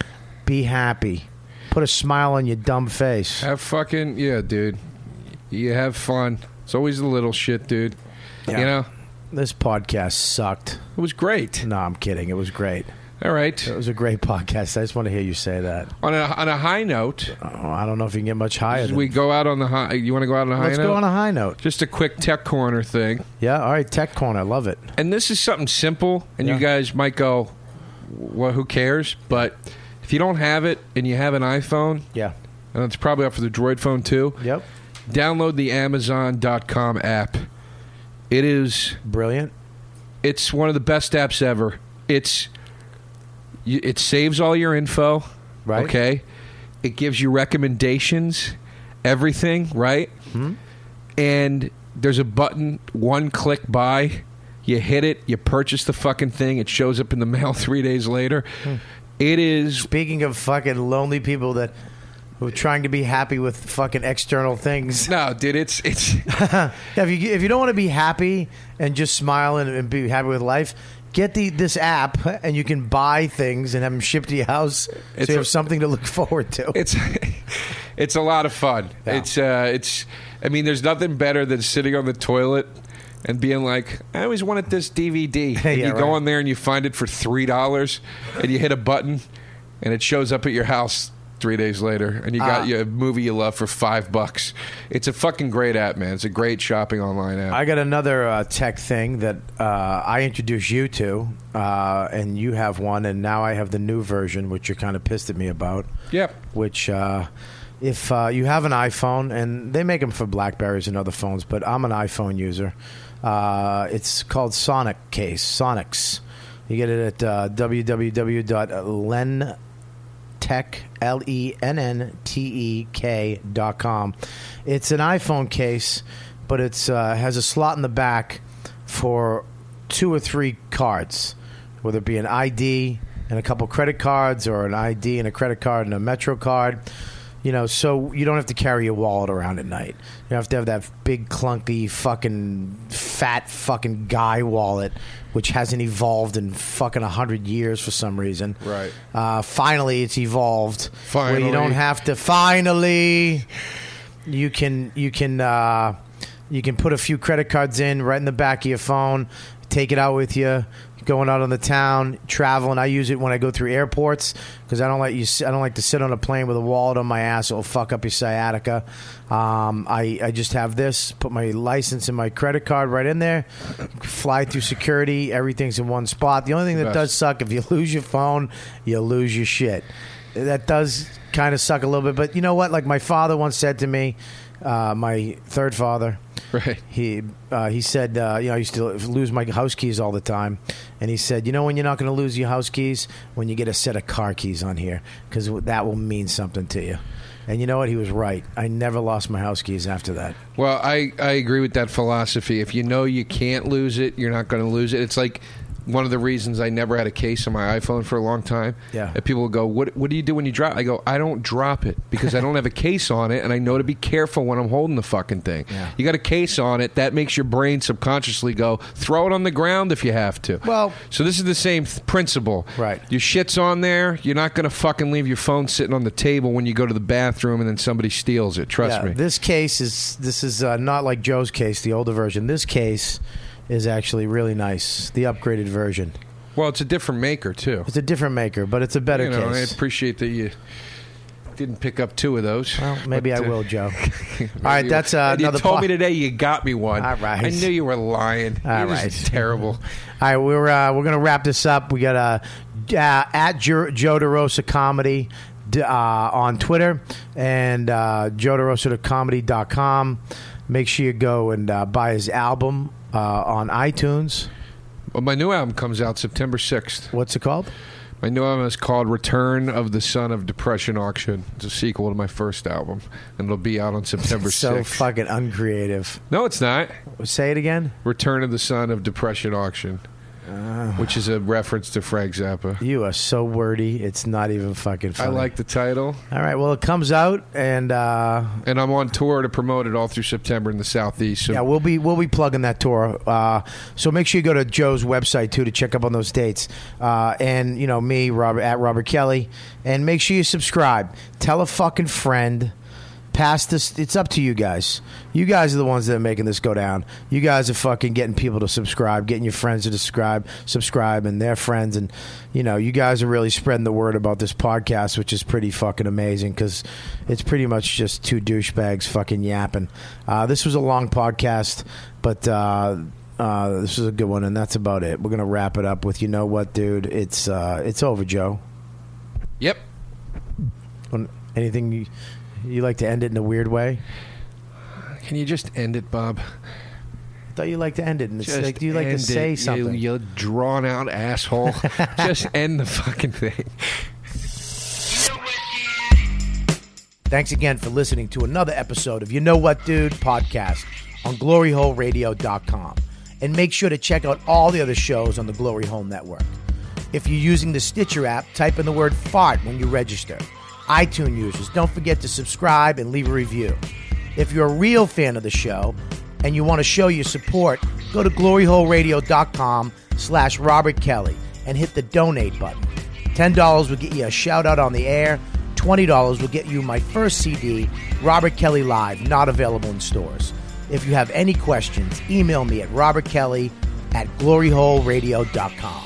be happy. Put a smile on your dumb face. Have fucking yeah, dude. You have fun. It's always the little shit, dude. Yeah. You know, This podcast sucked. it was great. No, I'm kidding. It was great. All right. It was a great podcast. I just want to hear you say that. On a on a high note, Oh, I don't know if you can get much higher. Than, we go out on the high. You want to go out on a high let's note? go on a high note. Just a quick tech corner thing. Yeah, all right. Tech corner, love it. And this is something simple, and Yeah. you guys might go, "Well, who cares?" But if you don't have it and you have an iPhone, Yeah. and it's probably up for the Droid phone too, Yep. download the Amazon.com app. It is Brilliant. it's one of the best apps ever. It's it saves all your info, Right. Okay, it gives you recommendations, everything, right? Hmm? And there's a button, one click buy. You hit it, you purchase the fucking thing. It shows up in the [laughs] mail three days later. Hmm. It is Speaking of fucking lonely people that who are trying to be happy with fucking external things. no, dude. It's it's [laughs] if you if you don't want to be happy and just smile and, and be happy with life, get the this app and you can buy things and have them shipped to your house, It's so you a- have something to look [laughs] forward to. it's [laughs] it's a lot of fun. Yeah. It's uh, it's. I mean, there's nothing better than sitting on the toilet and being like, "I always wanted this DVD." And Yeah, you go right. on there and you find it for three dollars, and you hit a button, and it shows up at your house three days later, and you got Ah. you a movie you love for five bucks. It's a fucking great app, man. It's a great shopping online app. I got another uh, tech thing that uh, I introduced you to, uh, and you have one, and now I have the new version, which you're kind of pissed at me about. yep. Which, uh, if uh, you have an iPhone, and they make them for Blackberries and other phones, but I'm an iPhone user. Uh, it's called Sonic Case, Sonics. You get it at uh, www.len tech l e n n t e k dot com. It's an iPhone case, but it's uh, has a slot in the back for two or three cards, whether it be an ID and a couple credit cards, or an ID and a credit card and a Metro card. You know, so you don't have to carry your wallet around at night. You don't have to have that big, clunky, fucking, fat, fucking guy wallet, which hasn't evolved in fucking a hundred years for some reason. Right. Uh, finally, it's evolved. Where you don't have to. Finally, you can you can uh, you can put a few credit cards in right in the back of your phone. Take it out with you. Going out on the town, traveling. I use it when I go through airports because I don't like you. I don't like to sit on a plane with a wallet on my ass. It'll fuck up your sciatica. Um, I I just have this. Put my license and my credit card right in there. Fly through security. Everything's in one spot. The only thing that does suck if you [laughs] lose your phone, you lose your shit. That does kind of suck a little bit, but you know what? Like my father once said to me, uh, my third father. Right. He uh, he said, uh, you know, I used to lose my house keys all the time, and he said, you know, when you're not going to lose your house keys when you get a set of car keys on here, because that will mean something to you. And you know what? He was right. I never lost my house keys after that. Well, I, I agree with that philosophy. If you know you can't lose it, you're not going to lose it. It's like one of the reasons I never had a case on my iPhone for a long time. Yeah. And people will go, what, what do you do when you drop? I go, I don't drop it because I don't have a case on it, and I know to be careful when I'm holding the fucking thing. Yeah. You got a case on it, that makes your brain subconsciously go, throw it on the ground if you have to. Well- so this is the same th- principle. Right. Your shit's on there. You're not going to fucking leave your phone sitting on the table when you go to the bathroom and then somebody steals it. Trust Yeah, me. This case is this is uh, not like Joe's case, the older version. This case is actually really nice, the upgraded version. Well, it's a different maker too. It's a different maker, but it's a better you know, case. I appreciate that you didn't pick up two of those. well, maybe But, I uh, will, Joe. [laughs] All right, that's uh, and you told me today you got me one. All right. I knew you were lying. All It was right. terrible. [laughs] All right, we're uh, we're gonna wrap this up. We got uh, uh, at Joe, DeRosa comedy uh, on Twitter and uh, Joe DeRosa.comedy.com. Make sure you go and uh, buy his album uh, on iTunes. Well, my new album comes out September sixth. What's it called? My new album is called "Return of the Son of Depression Auction." It's a sequel to my first album, and it'll be out on [laughs] September so sixth. fucking uncreative. no, it's not. Say it again. "Return of the Son of Depression Auction," Uh. which is a reference to Frank Zappa. You are so wordy. It's not even fucking funny. I like the title. All right. Well, it comes out, and uh, and I'm on tour to promote it all through September in the southeast. So yeah, we'll be we'll be plugging that tour. Uh, so make sure you go to Joe's website too to check up on those dates. Uh, and you know me, Robert at Robert Kelly, and make sure you subscribe. Tell a fucking friend. Pass this. It's up to you guys. You guys are the ones that are making this go down. You guys are fucking getting people to subscribe, getting your friends to subscribe, subscribe, and their friends, and you know, you guys are really spreading the word about this podcast, which is pretty fucking amazing because it's pretty much just two douchebags fucking yapping. Uh, this was a long podcast, but. Uh, uh, this is a good one, and that's about it. We're gonna wrap it up with, you know what, dude? It's uh, it's over, Joe. Yep. Anything you, you like to end it in a weird way? Can you just end it, Bob? I thought you like to end it, and it's Just like, do you like to end say it, something? You, you drawn out asshole. [laughs] just end the fucking thing. Thanks again for listening to another episode of You Know What Dude podcast on gloryholeradio.com. And make sure to check out all the other shows on the Glory Hole Network. If you're using the Stitcher app, type in the word fart when you register. iTunes users, don't forget to subscribe and leave a review. If you're a real fan of the show and you want to show your support, go to gloryholeradio.com slash Robert Kelly and hit the donate button. $10 will get you a shout out on the air. $20 will get you my first CD, Robert Kelly Live, not available in stores. If you have any questions, email me at robertkelly at gloryholeradio.com.